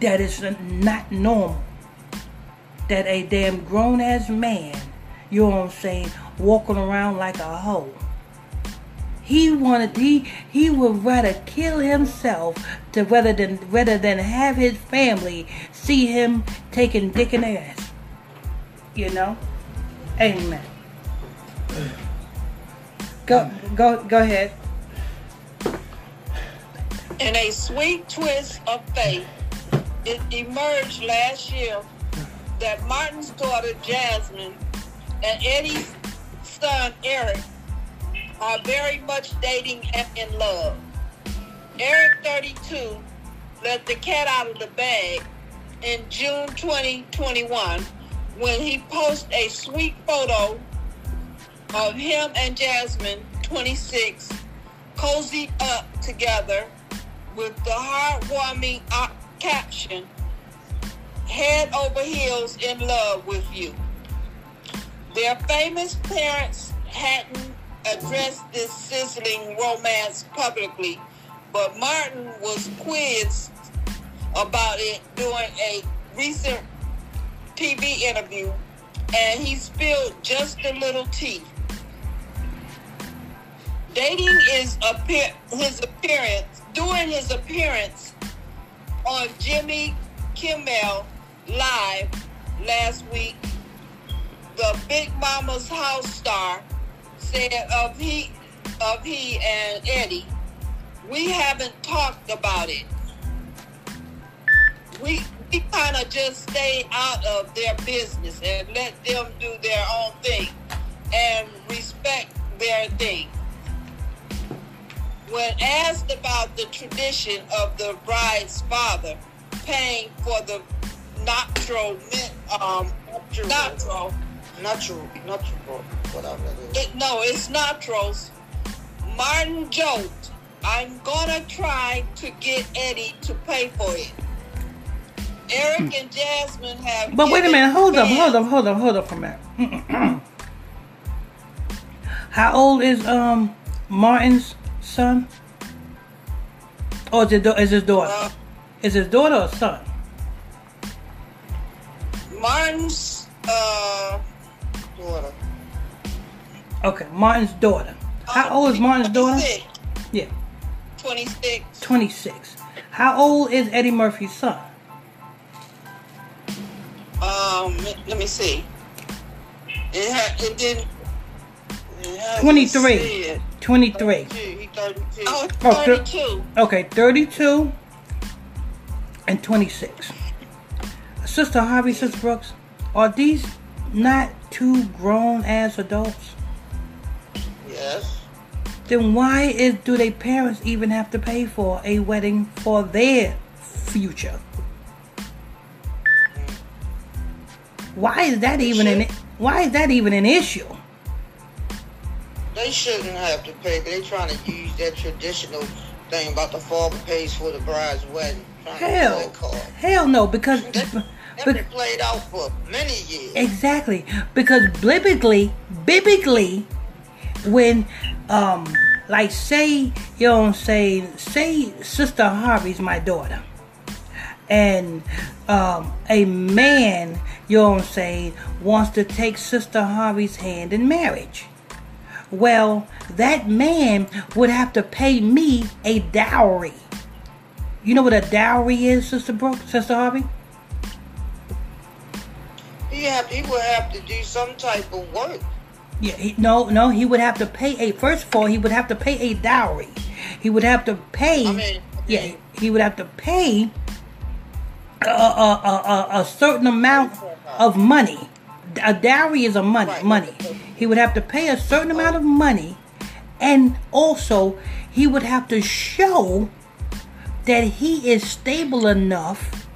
that it's not normal that a damn grown ass man, you know what I'm saying, walking around like a hoe. He wanted he he would rather kill himself to rather than rather than have his family see him taking dick in the ass. You know? Amen. Go go go ahead. In a sweet twist of fate, it emerged last year that Martin's daughter Jasmine and Eddie's son Eric are very much dating and in love. Eric, 32, let the cat out of the bag in June 2021 when he posted a sweet photo of him and Jasmine, 26, cozy up together with the heartwarming uh, caption, head over heels in love with you. Their famous parents hadn't addressed this sizzling romance publicly, but Martin was quizzed about it during a recent TV interview, and he spilled just a little tea. Dating is appear- his appearance during his appearance on Jimmy Kimmel Live last week. The Big Mama's house star said of he of he and Eddie, we haven't talked about it. We we kind of just stay out of their business and let them do their own thing and respect their thing. when asked about the tradition of the bride's father paying for the noctro, um, noctro, Natural, natural, whatever it is. it, no, it's notros. Martin joked, "I'm gonna try to get Eddie to pay for it." Eric and Jasmine have. But wait a minute, hold up, hold up, hold up, hold up for a minute. How old is um Martin's son? Or is it da- is his daughter? Uh, Is his daughter or son? Martin's. Uh, Daughter. Okay, Martin's daughter. How old is Martin's daughter? 26. Yeah, 26. twenty six. How old is Eddie Murphy's son? Um, let me see. It had. It didn't. It 23. said. Twenty three. 32, 32. Oh, it's Oh, thir- 32. Okay, 32 and 26. Sister Harvey, Sister Brooks, are these not two grown ass adults? Yes. Then why is do their parents even have to pay for a wedding for their future? Why is that even an why is that even an issue? They shouldn't have to pay, but they trying to use that traditional thing about the father pays for the bride's wedding. Trying to play Hell, hell no, because That's bec- been played out for many years. Exactly, because biblically, biblically, when um, like say you know, what I'm saying, say Sister Harvey's my daughter, and um, a man, you know, what I'm saying, wants to take Sister Harvey's hand in marriage. Well, that man would have to pay me a dowry. You know what a dowry is, Sister Brooke, Sister Harvey? He have he would have to do some type of work. Yeah, he, no, no. He would have to pay a. First of all, he would have to pay a dowry. He would have to pay. I mean- yeah, he would have to pay a, a, a, a, a certain amount of money. A dowry is a money. Right. Money. He would have to pay a certain amount of money, and also he would have to show that he is stable enough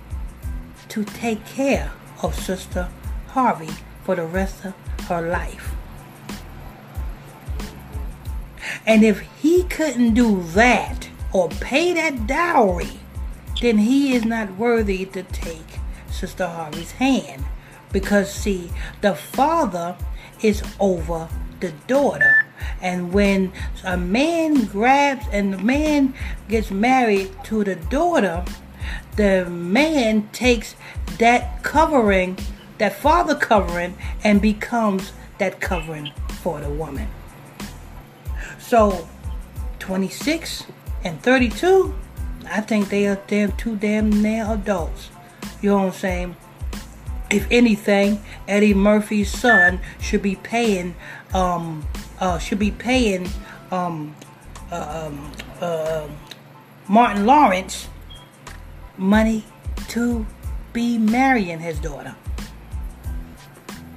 to take care of Sister Harvey for the rest of her life. And if he couldn't do that or pay that dowry, then he is not worthy to take Sister Harvey's hand. Because, see, the father is over the daughter. And when a man grabs and the man gets married to the daughter, the man takes that covering, that father covering, and becomes that covering for the woman. So, 26 and 32, I think they are damn too damn near adults. You know what I'm saying? If anything, Eddie Murphy's son should be paying, um, uh, should be paying, um, uh, um, uh, Martin Lawrence money to be marrying his daughter.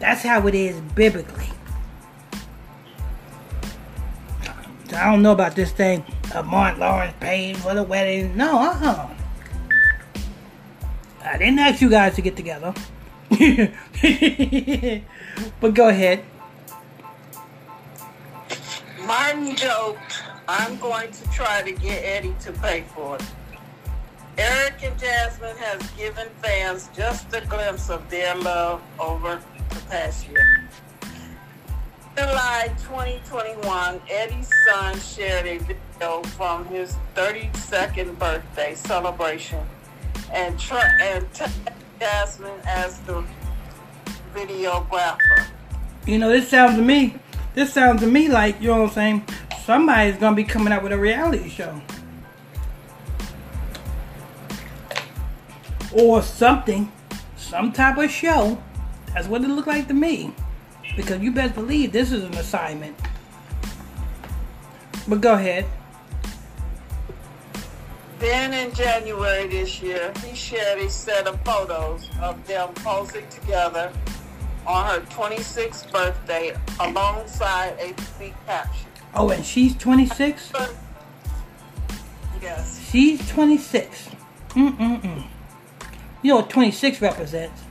That's how it is biblically. I don't know about this thing. Uh, Martin Lawrence paying for the wedding. No, uh uh I didn't ask you guys to get together. but go ahead. Martin joked, I'm going to try to get Eddie to pay for it. Eric and Jasmine has given fans just a glimpse of their love over past year. July 2021, Eddie's son shared a video from his 32nd birthday celebration and, tr- and tagged Jasmine as the videographer. You know, this sounds to me, this sounds to me like, you know what I'm saying, somebody's gonna be coming out with a reality show. Or something. Some type of show. That's what it looked like to me. Because you best believe this is an assignment. But go ahead. Then in January this year, he shared a set of photos of them posing together on her 26th birthday alongside a tweet caption. Oh, and she's 26? Yes. She's 26. Mm-mm-mm. You know what 26 represents?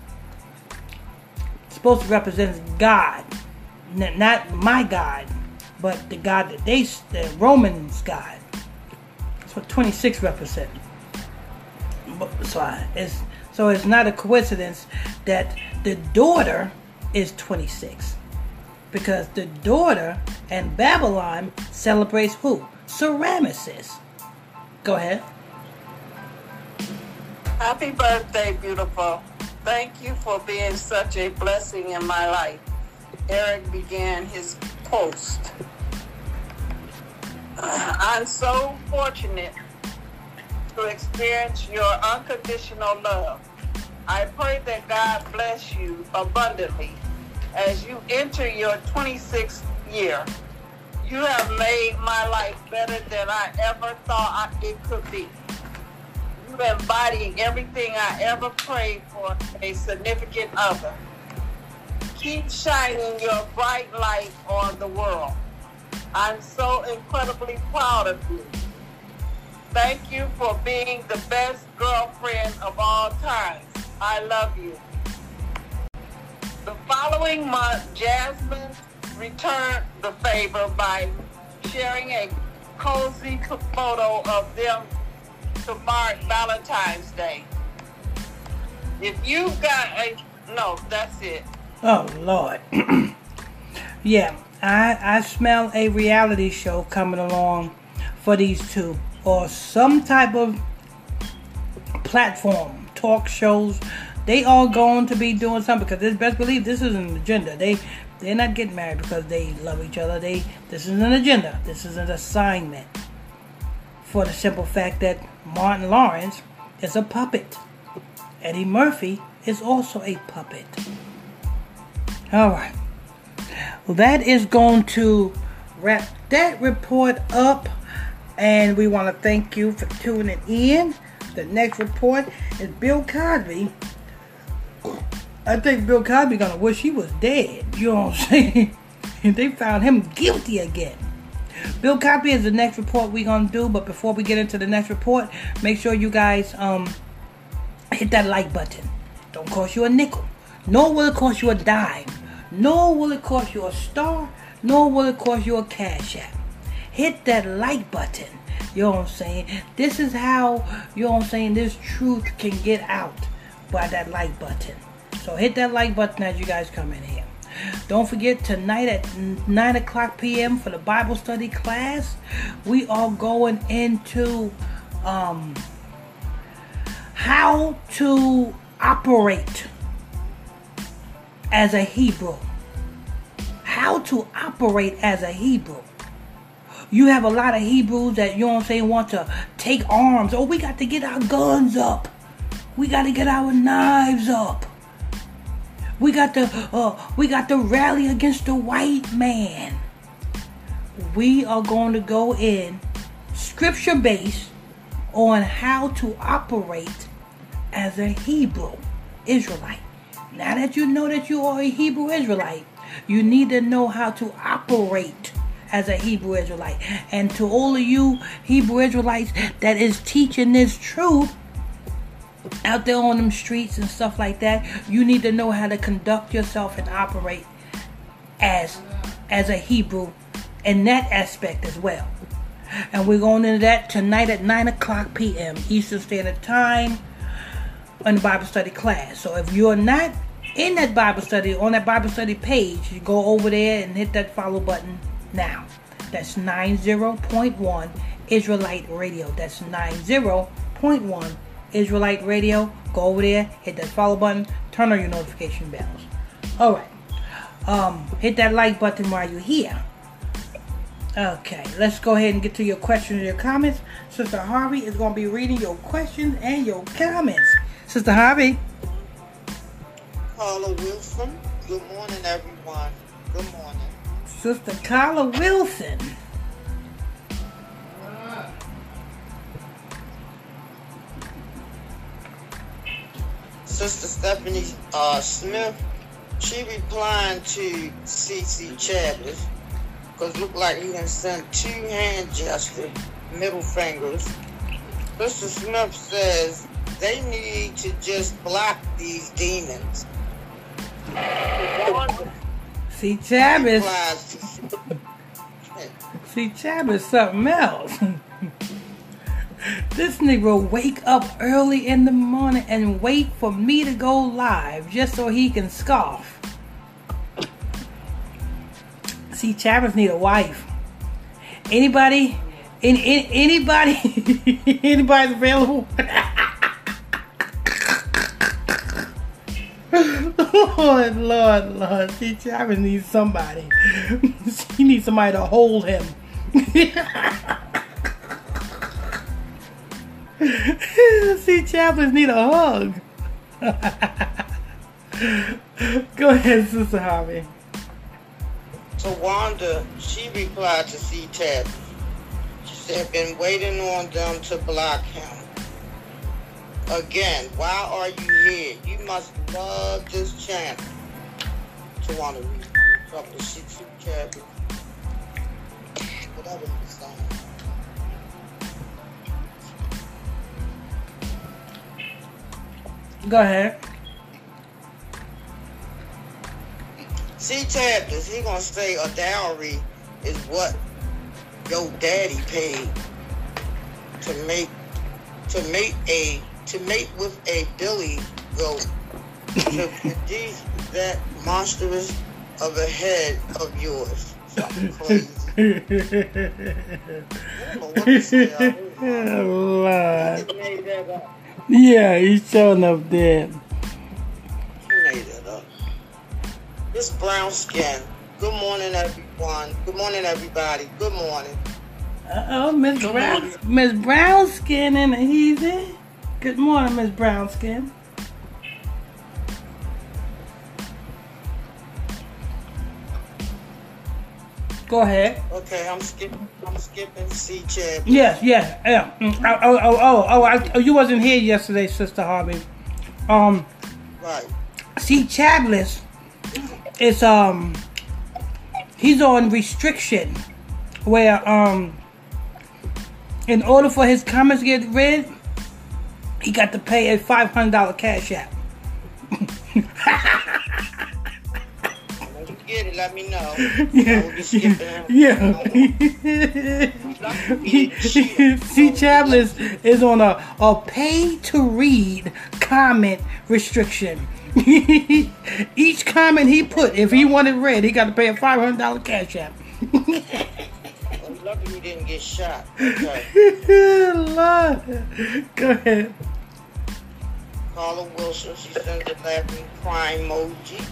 Supposed to represent God. Not my God, but the God that they, the Romans' God. That's what 26 represents. So uh, it's so it's not a coincidence that the daughter is 26 because the daughter and Babylon celebrates who? Semiramis. Go ahead. Happy birthday, beautiful. Thank you for being such a blessing in my life. Eric began his post. I'm so fortunate to experience your unconditional love. I pray that God bless you abundantly as you enter your 26th year. You have made my life better than I ever thought it could be. You embody everything I ever prayed for a significant other. Keep shining your bright light on the world. I'm so incredibly proud of you. Thank you for being the best girlfriend of all times. I love you. The following month, Jasmine returned the favor by sharing a cozy photo of them to mark Valentine's Day. If you've got a no, that's it. Oh Lord. yeah, I I smell a reality show coming along for these two, or some type of platform, talk shows, they all going to be doing something because this best believe this is an agenda. They they're not getting married because they love each other. They this is an agenda. This is an assignment. For the simple fact that Martin Lawrence is a puppet. Eddie Murphy is also a puppet. All right. Well, that is going to wrap that report up. And we want to thank you for tuning in. The next report is Bill Cosby I think Bill Cosby gonna wish he was dead. You know what I'm saying? they found him guilty again. Bill Cosby is the next report we gonna do. But before we get into the next report, make sure you guys um hit that like button. Don't cost you a nickel. Nor will it cost you a dime. Nor will it cost you a star. Nor will it cost you a cash app. Hit that like button. You know what I'm saying? This is how, you know what I'm saying, this truth can get out by that like button. So hit that like button as you guys come in here. Don't forget tonight at 9 o'clock p.m. for the Bible study class, we are going into um, how to operate as a Hebrew. How to operate as a Hebrew. You have a lot of Hebrews that, you I'm saying, want to take arms. Oh, we got to get our guns up. We got to get our knives up. We got to uh, we got to rally against the white man. We are going to go in scripture based on how to operate as a Hebrew Israelite. Now that you know that you are a Hebrew Israelite, you need to know how to operate as a Hebrew Israelite. And to all of you Hebrew Israelites that is teaching this truth, out there on them streets and stuff like that, you need to know how to conduct yourself and operate as as a Hebrew in that aspect as well. And we're going into that tonight at 9 o'clock p.m. Eastern Standard Time on the Bible study class. So if you're not in that Bible study, on that Bible study page, you go over there and hit that follow button now. That's 90.1 Israelite Radio. That's 90.1 Israelite Radio. Go over there, hit that follow button, turn on your notification bells. All right. Um, hit that like button while you're here. Okay, let's go ahead and get to your questions and your comments. Sister Harvey is going to be reading your questions and your comments. Sister Harvey. Carla Wilson. Good morning, everyone. Good morning. Sister Carla Wilson. Sister Stephanie uh, Smith, she replying to CC Chavez because look like he done sent two hand gestures, middle fingers, Mr. Smith says they need to just block these demons. See, Replies see Chab is something else. this nigga wake up early in the morning and wait for me to go live just so he can scoff. See, Chabbers need a wife. Anybody? In, in, anybody? anybody available? Lord, Lord, Lord. See, Chabbers needs somebody. he needs somebody to hold him. See, Chaplains need a hug. Go ahead, Sister Harvey. to Wanda, she replied to C-Tab. She said, been waiting on them to block him. Again, why are you here? You must love this channel. To Wanda, read something to C-Tab. Whatever Go ahead. See, Tab, is he gonna say a dowry is what your daddy paid to make to make a to mate with a billy goat to produce that monstrous of a head of yours. Something crazy. I don't know what to say. I Oh, Lord. just made that up. Yeah, he's showing up there. You made it up. This brown skin. Good morning, everyone. Good morning, everybody. Good morning. Uh oh, Miss Brown, Miss Brownskin and easy. Good morning, Miss Brownskin. Go ahead. Okay, I'm skipping. I'm skipping C chat. Yes, yes, yeah. Oh, oh, oh, oh, oh, I, oh, you wasn't here yesterday, Sister Harvey. Um, Right. see, Chabliss is um, he's on restriction, where um, in order for his comments to get read, he got to pay a five hundred dollar cash app. Get it, let me know. Yeah, be skipping yeah. Eh. See, Chabliss is on a, a pay to read comment restriction. Each comment he put, if he wanted read, he got to pay a five hundred dollar cash app. I'm lucky you didn't get shot. Okay. Go ahead. Carla Wilson, she sends a laughing crying emoji.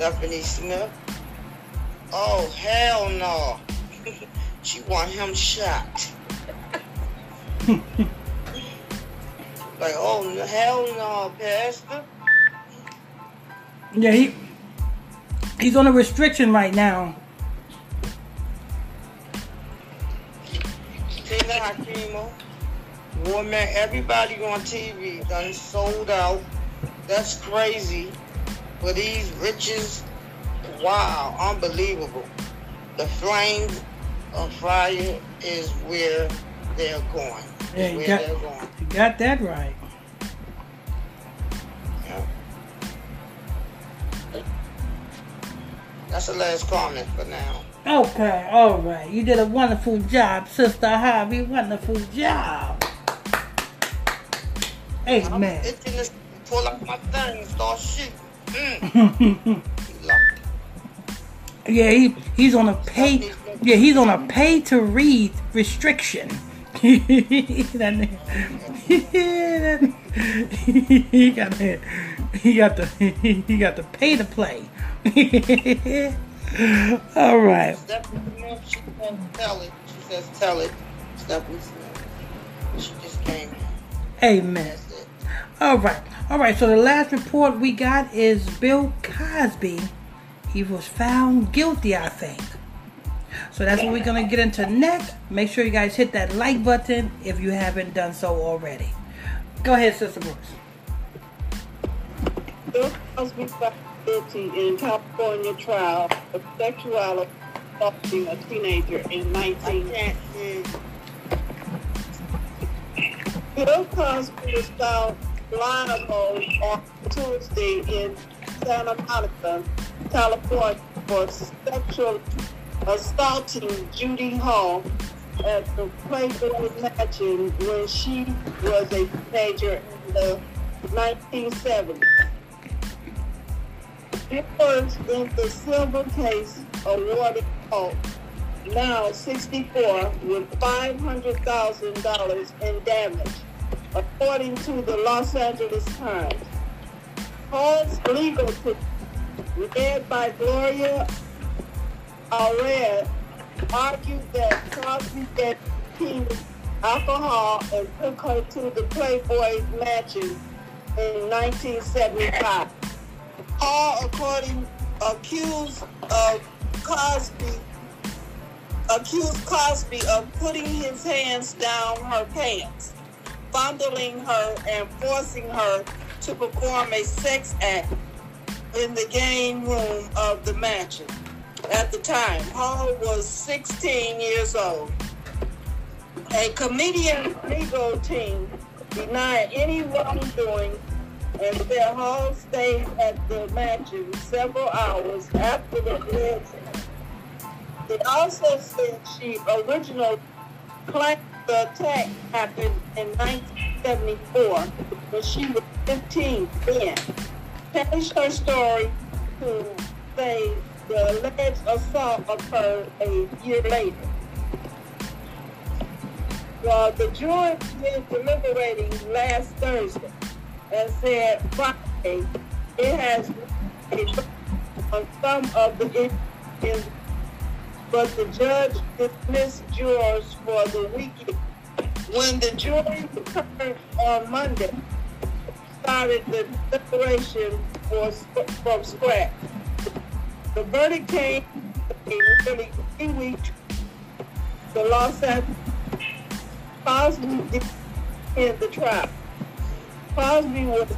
Stephanie Smith. Oh hell no. she want him shot. like, oh no, hell no, Pastor. Yeah, he he's on a restriction right now. Tina Hakimo. Woman, everybody on TV done sold out. That's crazy. For these riches, wow, unbelievable. The flames of fire is where they're going. Yeah, you where got, they're going. you got that right. Yeah. That's the last comment for now. Okay, all right. You did a wonderful job, Sister Harvey. Wonderful job. I'm Amen. itching to pull out my thing and start shooting. Mm. Yeah, he, he's on a pay. Yeah, he's on a pay to read restriction. that nigga, he got to, he got to he got to pay to play. All right. Stephanie Smith, she says tell it. She says tell it. Stephanie Smith. She just came. Amen. That's it. All right. All right. So the last report we got is Bill Cosby. He was found guilty, I think. So that's what we're going to get into next. Make sure you guys hit that like button if you haven't done so already. Go ahead, Sister Brooks. Bill Cosby found guilty in California trial of sexuality assaulting a teenager in I 19. Bill Cosby was found liable on Tuesday in Santa Monica, California, for sexual assaulting Judy Hall at the Playboy Mansion when she was a teenager in the 1970s. It was in the silver case awarded Hall, now 64, with $500,000 in damage, according to the Los Angeles Times. Hall's legal team, led by Gloria Allred, argued that Cosby gave King alcohol and took her to the Playboy Mansion in 1975. Hall, according accused of Cosby, accused Cosby of putting his hands down her pants, fondling her, and forcing her to perform a sex act in the game room of the mansion. At the time, Hall was 16 years old. A comedian legal team denied any wrongdoing and said Hall stayed at the mansion several hours after the alleged. They also said she originally claimed the attack happened in 1974 when she was 15 then. Changed her story to say the alleged assault occurred a year later. Well, the jury was deliberating last Thursday and said Friday it has on some of the issues, but the judge dismissed jurors for the weekend. When the jury returned on Monday, started the deliberation for, from scratch. The verdict came in nearly three weeks. The law said Cosby in the trial. Cosby was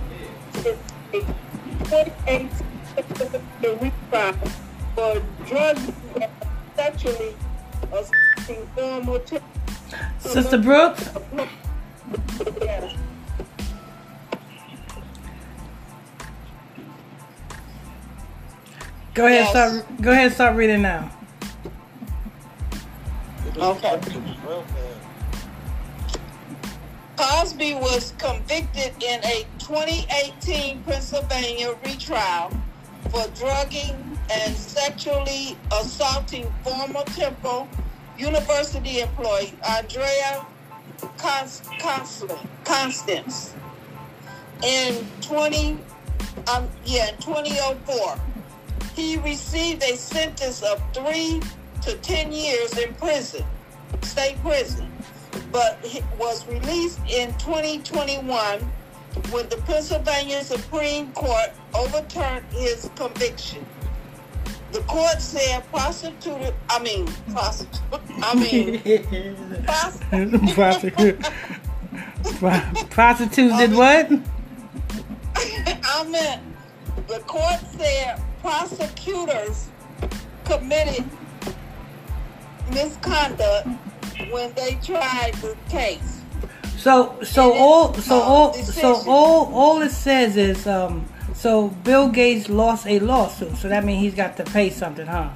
a 2018 retrial for drug and sexually assaulting former uh, Sister Brooks? Yes. Go ahead, Yes. start. Go ahead, and start reading now. Okay. Cosby was convicted in a 2018 Pennsylvania retrial for drugging and sexually assaulting former Temple University employee Andrea Const- Constand. In 20 um yeah in 2004 he received a sentence of three to 10 years in prison state prison but was released in 2021 when the Pennsylvania Supreme Court overturned his conviction. The court said prostituted, I mean, prostitute, I mean, prostitute, Prostitute. Pro- Prostitutes did what? I meant the court said prosecutors committed misconduct when they tried the case. So so all so all so all all it says is um so Bill Gates lost a lawsuit, so that means he's got to pay something, huh?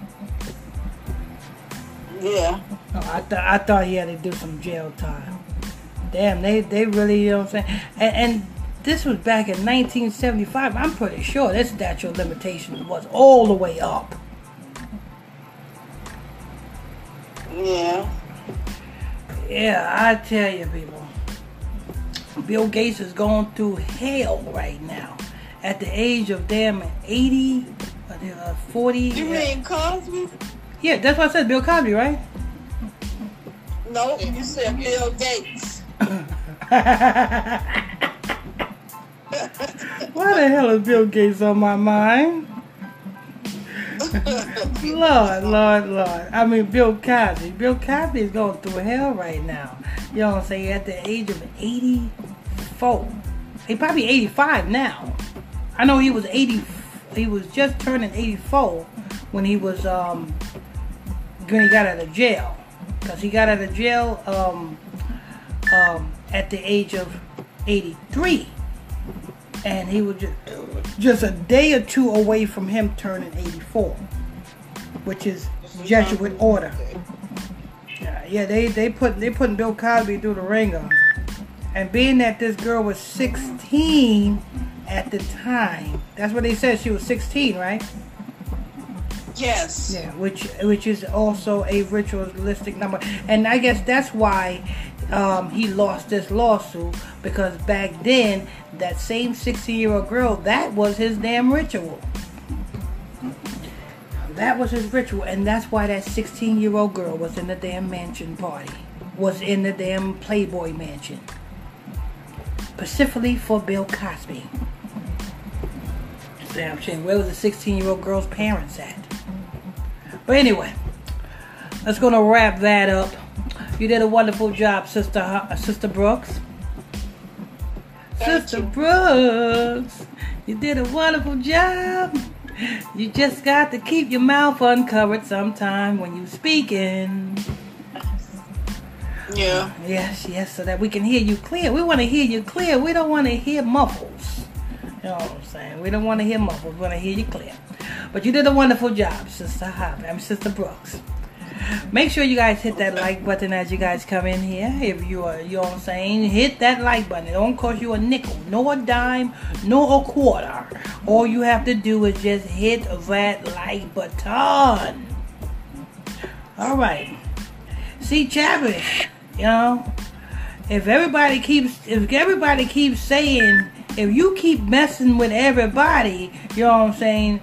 Yeah. Oh, I th- I thought he had to do some jail time. Damn, they they really you know what I'm saying. And, and this was back in 1975. I'm pretty sure this statute of limitations was all the way up. Yeah. Yeah, I tell you, people. Bill Gates is going through hell right now. At the age of damn 80, uh, 40. You mean Cosby? Yeah, that's what I said, Bill Cosby, right? No, you said Bill Gates. Why the hell is Bill Gates on my mind? Lord, Lord, Lord. I mean, Bill Cosby. Bill Cosby is going through hell right now. You know what I'm saying? At the age of 84. He probably 85 now. I know he was 80. He was just turning 84 when he was, um, when he got out of jail. Because he got out of jail, um, um, at the age of 83. And he was just, just a day or two away from him turning 84, which is Jesuit order. Yeah, yeah, they they put they putting Bill Cosby through the ringer, and being that this girl was 16 at the time, that's what they said she was 16, right? Yes. Yeah, which which is also a ritualistic number, and I guess that's why um, he lost this lawsuit because back then that same 16 year old girl that was his damn ritual. That was his ritual, and that's why that 16 year old girl was in the damn mansion party, was in the damn Playboy mansion, specifically for Bill Cosby. Damn shame. Where was the 16 year old girl's parents at? But anyway, let's gonna wrap that up. You did a wonderful job, Sister uh, Sister Brooks. Thank Sister you. Brooks, you did a wonderful job. You just got to keep your mouth uncovered sometime when you speaking. Yeah. Yes, yes, so that we can hear you clear. We want to hear you clear. We don't want to hear muffles. You know what I'm saying? We don't want to hear muffles. We want to hear you clear. But you did a wonderful job, Sister Hop. I'm Sister Brooks. Make sure you guys hit that like button as you guys come in here. If you are, you know what I'm saying, hit that like button. It don't cost you a nickel, nor a dime, nor a quarter. All you have to do is just hit that like button. All right. See, Chavis, you know, if everybody keeps, if everybody keeps saying, if you keep messing with everybody, you know what I'm saying,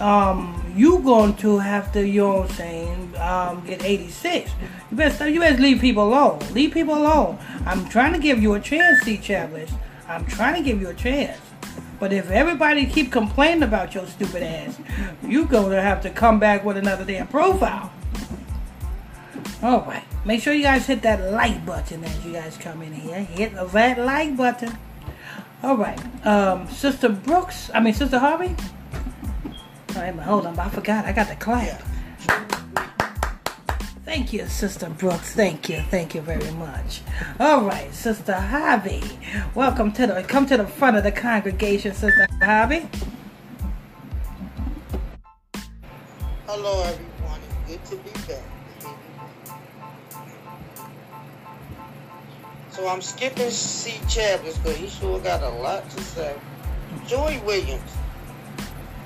um, you going to have to, you know what I'm saying, um, get 86. You better, stop- you better leave people alone. Leave people alone. I'm trying to give you a chance, see, Chavis. I'm trying to give you a chance. But if everybody keep complaining about your stupid ass, you're gonna have to come back with another damn profile. All right. Make sure you guys hit that like button as you guys come in here. Hit that like button. All right. Um, Sister Brooks. I mean, Sister Harvey. All right, hold on. I forgot. I got the clap. Thank you, Sister Brooks. Thank you. Thank you very much. All right, Sister Harvey. Welcome to the come to the front of the congregation, Sister Harvey. Hello, everyone. It's good to be back. So I'm skipping C. Chavis, but he sure got a lot to say. Joy Williams.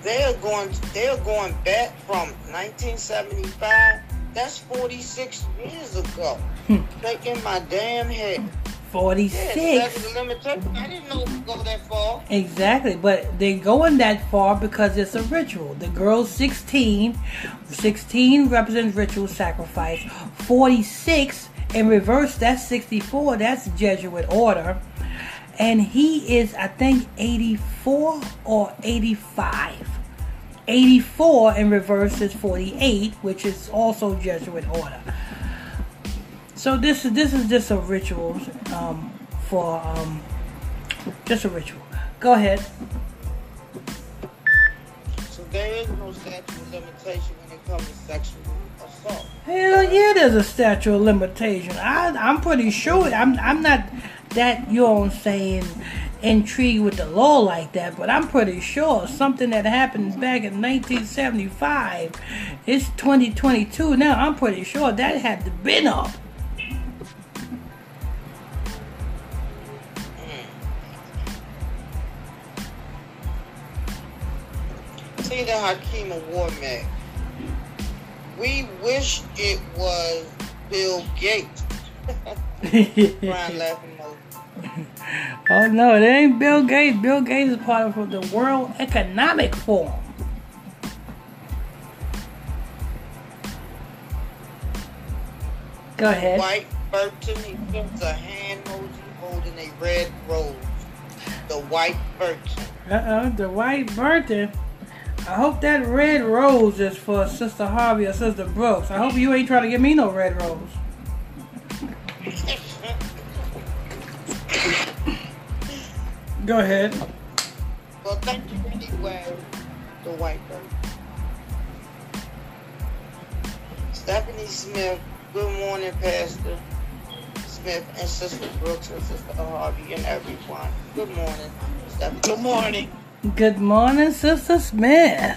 They are going. They are going back from 1975. That's 46 years ago. Hmm. Taking my damn head. Yeah, Forty-six. statute of. I didn't know it would go that far. Exactly, but they're going that far because it's a ritual. The girl's 16. 16 represents ritual sacrifice. 46 in reverse, that's 64. That's Jesuit order. And he is, I think, 84 or 85. 84 in reverse is 48, which is also Jesuit order. So this is this is just a ritual um, for um, just a ritual. Go ahead. So there is no statute limitation when it comes to sexual. Hell yeah, there's a statute of limitation. I, I'm pretty sure. I'm, I'm not that, you know what I'm saying, intrigued with the law like that, but I'm pretty sure something that happened back in 1975, it's 2022 now. I'm pretty sure that had to been up. Tina Hakeem Award Mac. We wish it was Bill Gates. Brian laughing oh no, it ain't Bill Gates. Bill Gates is part of the World Economic Forum. Go ahead. White Burton, he puts a hand emoji holding a red rose. The White Burton. Uh-uh, the white Burton. I hope that red rose is for Sister Harvey or Sister Brooks. I hope you ain't trying to give me no red rose. Go ahead. Well, thank you anyway, the White Burton. Stephanie Smith, good morning, Pastor. Smith and Sister Brooks and Sister Harvey and everyone. Good morning. Stephanie. Good morning. Good morning, Sister Smith.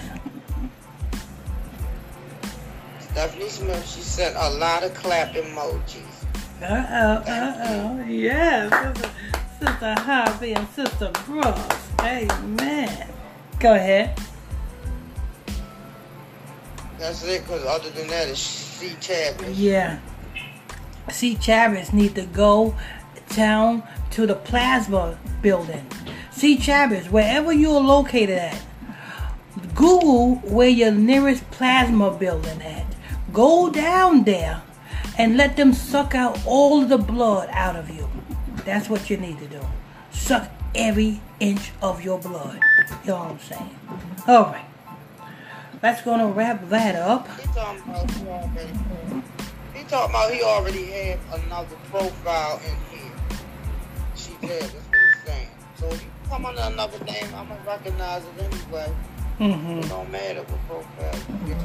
Stephanie Smith, she sent a lot of clap emojis. Uh oh, uh oh. Yes, Sister, Sister Harvey and Sister Brooks. Amen. Go ahead. That's it, because other than that, it's C. Chavez. Yeah. C. Chavez need to go down to the plasma building. See, Chavez, wherever you're located at, Google where your nearest plasma building at. Go down there and let them suck out all the blood out of you. That's what you need to do. Suck every inch of your blood. You know what I'm saying? All right. That's gonna wrap that up. He talking about he already, he he had another profile in here. She did, that's what he's saying. So you come under another name, I'm gonna recognize it anyway. Mm-hmm. It don't matter what profile you get.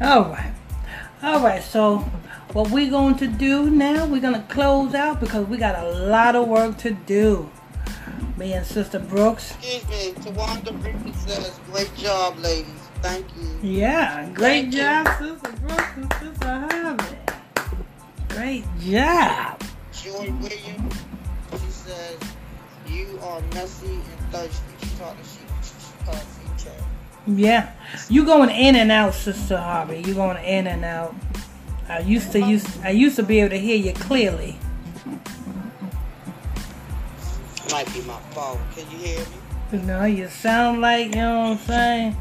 All right. All right. So, what we're going to do now, we're going to close out because we got a lot of work to do. Me and Sister Brooks. Excuse me, Tawanda Ricky says, great job, ladies. Thank you. Yeah, great Thank you. job, Sister Brooks and Sister Harvey. Great job. Joy Williams, you are messy and thirsty. She talking, she, she, she calls C. Chavez. Yeah, you going in and out, Sister Harvey. You going in and out. I used to use I used to be able to hear you clearly. Might be my phone. Can you hear me? You know, you sound like you know what I'm saying.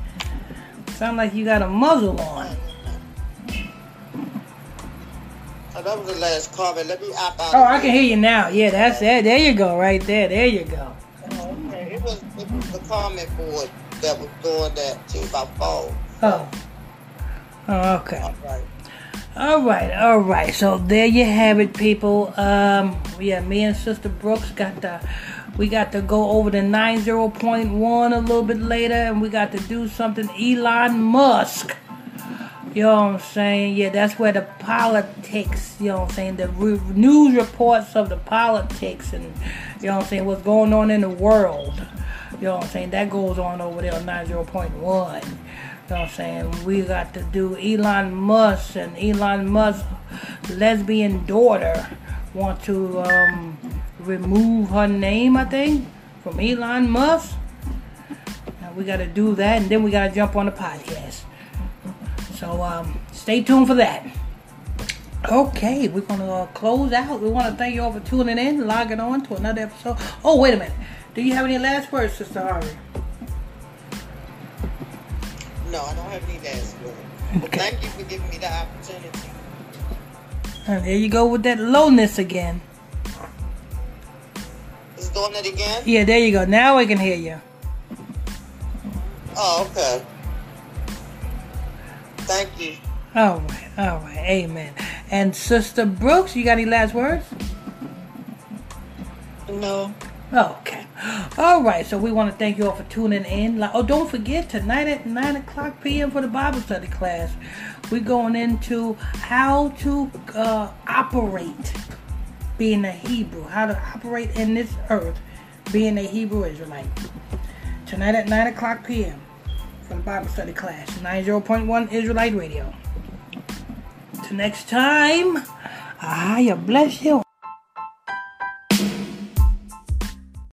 Sound like you got a muzzle on. Oh, that was the last comment. Let me opt out. Oh, I can hear you now. Yeah, that's it. There you go, right there. There you go. Oh, okay. It was, it was the comment board that was doing that to my phone. Oh. Oh, okay. All right. All right, all right. So there you have it, people. Um, yeah, me and Sister Brooks got the, we got to go over the nine zero point one a little bit later, and we got to do something. Elon Musk. You know what I'm saying? Yeah, that's where the politics. You know what I'm saying? The re- news reports of the politics and you know what I'm saying what's going on in the world. You know what I'm saying? That goes on over there on 90.1. You know what I'm saying? We got to do Elon Musk and Elon Musk lesbian daughter want to um, remove her name, I think, from Elon Musk. Now we got to do that, and then we got to jump on the podcast. So um, stay tuned for that. Okay, we're gonna uh, close out. We want to thank you all for tuning in, logging on to another episode. Oh, wait a minute. Do you have any last words, Sister Harvey? No, I don't have any last words. Okay. thank you for giving me the opportunity. And there you go with that lowness again. It's doing it again? Yeah, there you go. Now I can hear you. Oh, okay. Thank you. All right, all right, amen. And Sister Brooks, you got any last words? No. Okay. All right. So we want to thank you all for tuning in. Like, oh, don't forget tonight at nine o'clock p.m. for the Bible study class. We're going into how to uh, operate being a Hebrew, how to operate in this earth, being a Hebrew Israelite. Tonight at nine o'clock p.m. for the Bible study class, nine zero point one Israelite Radio. Till next time, I bless you.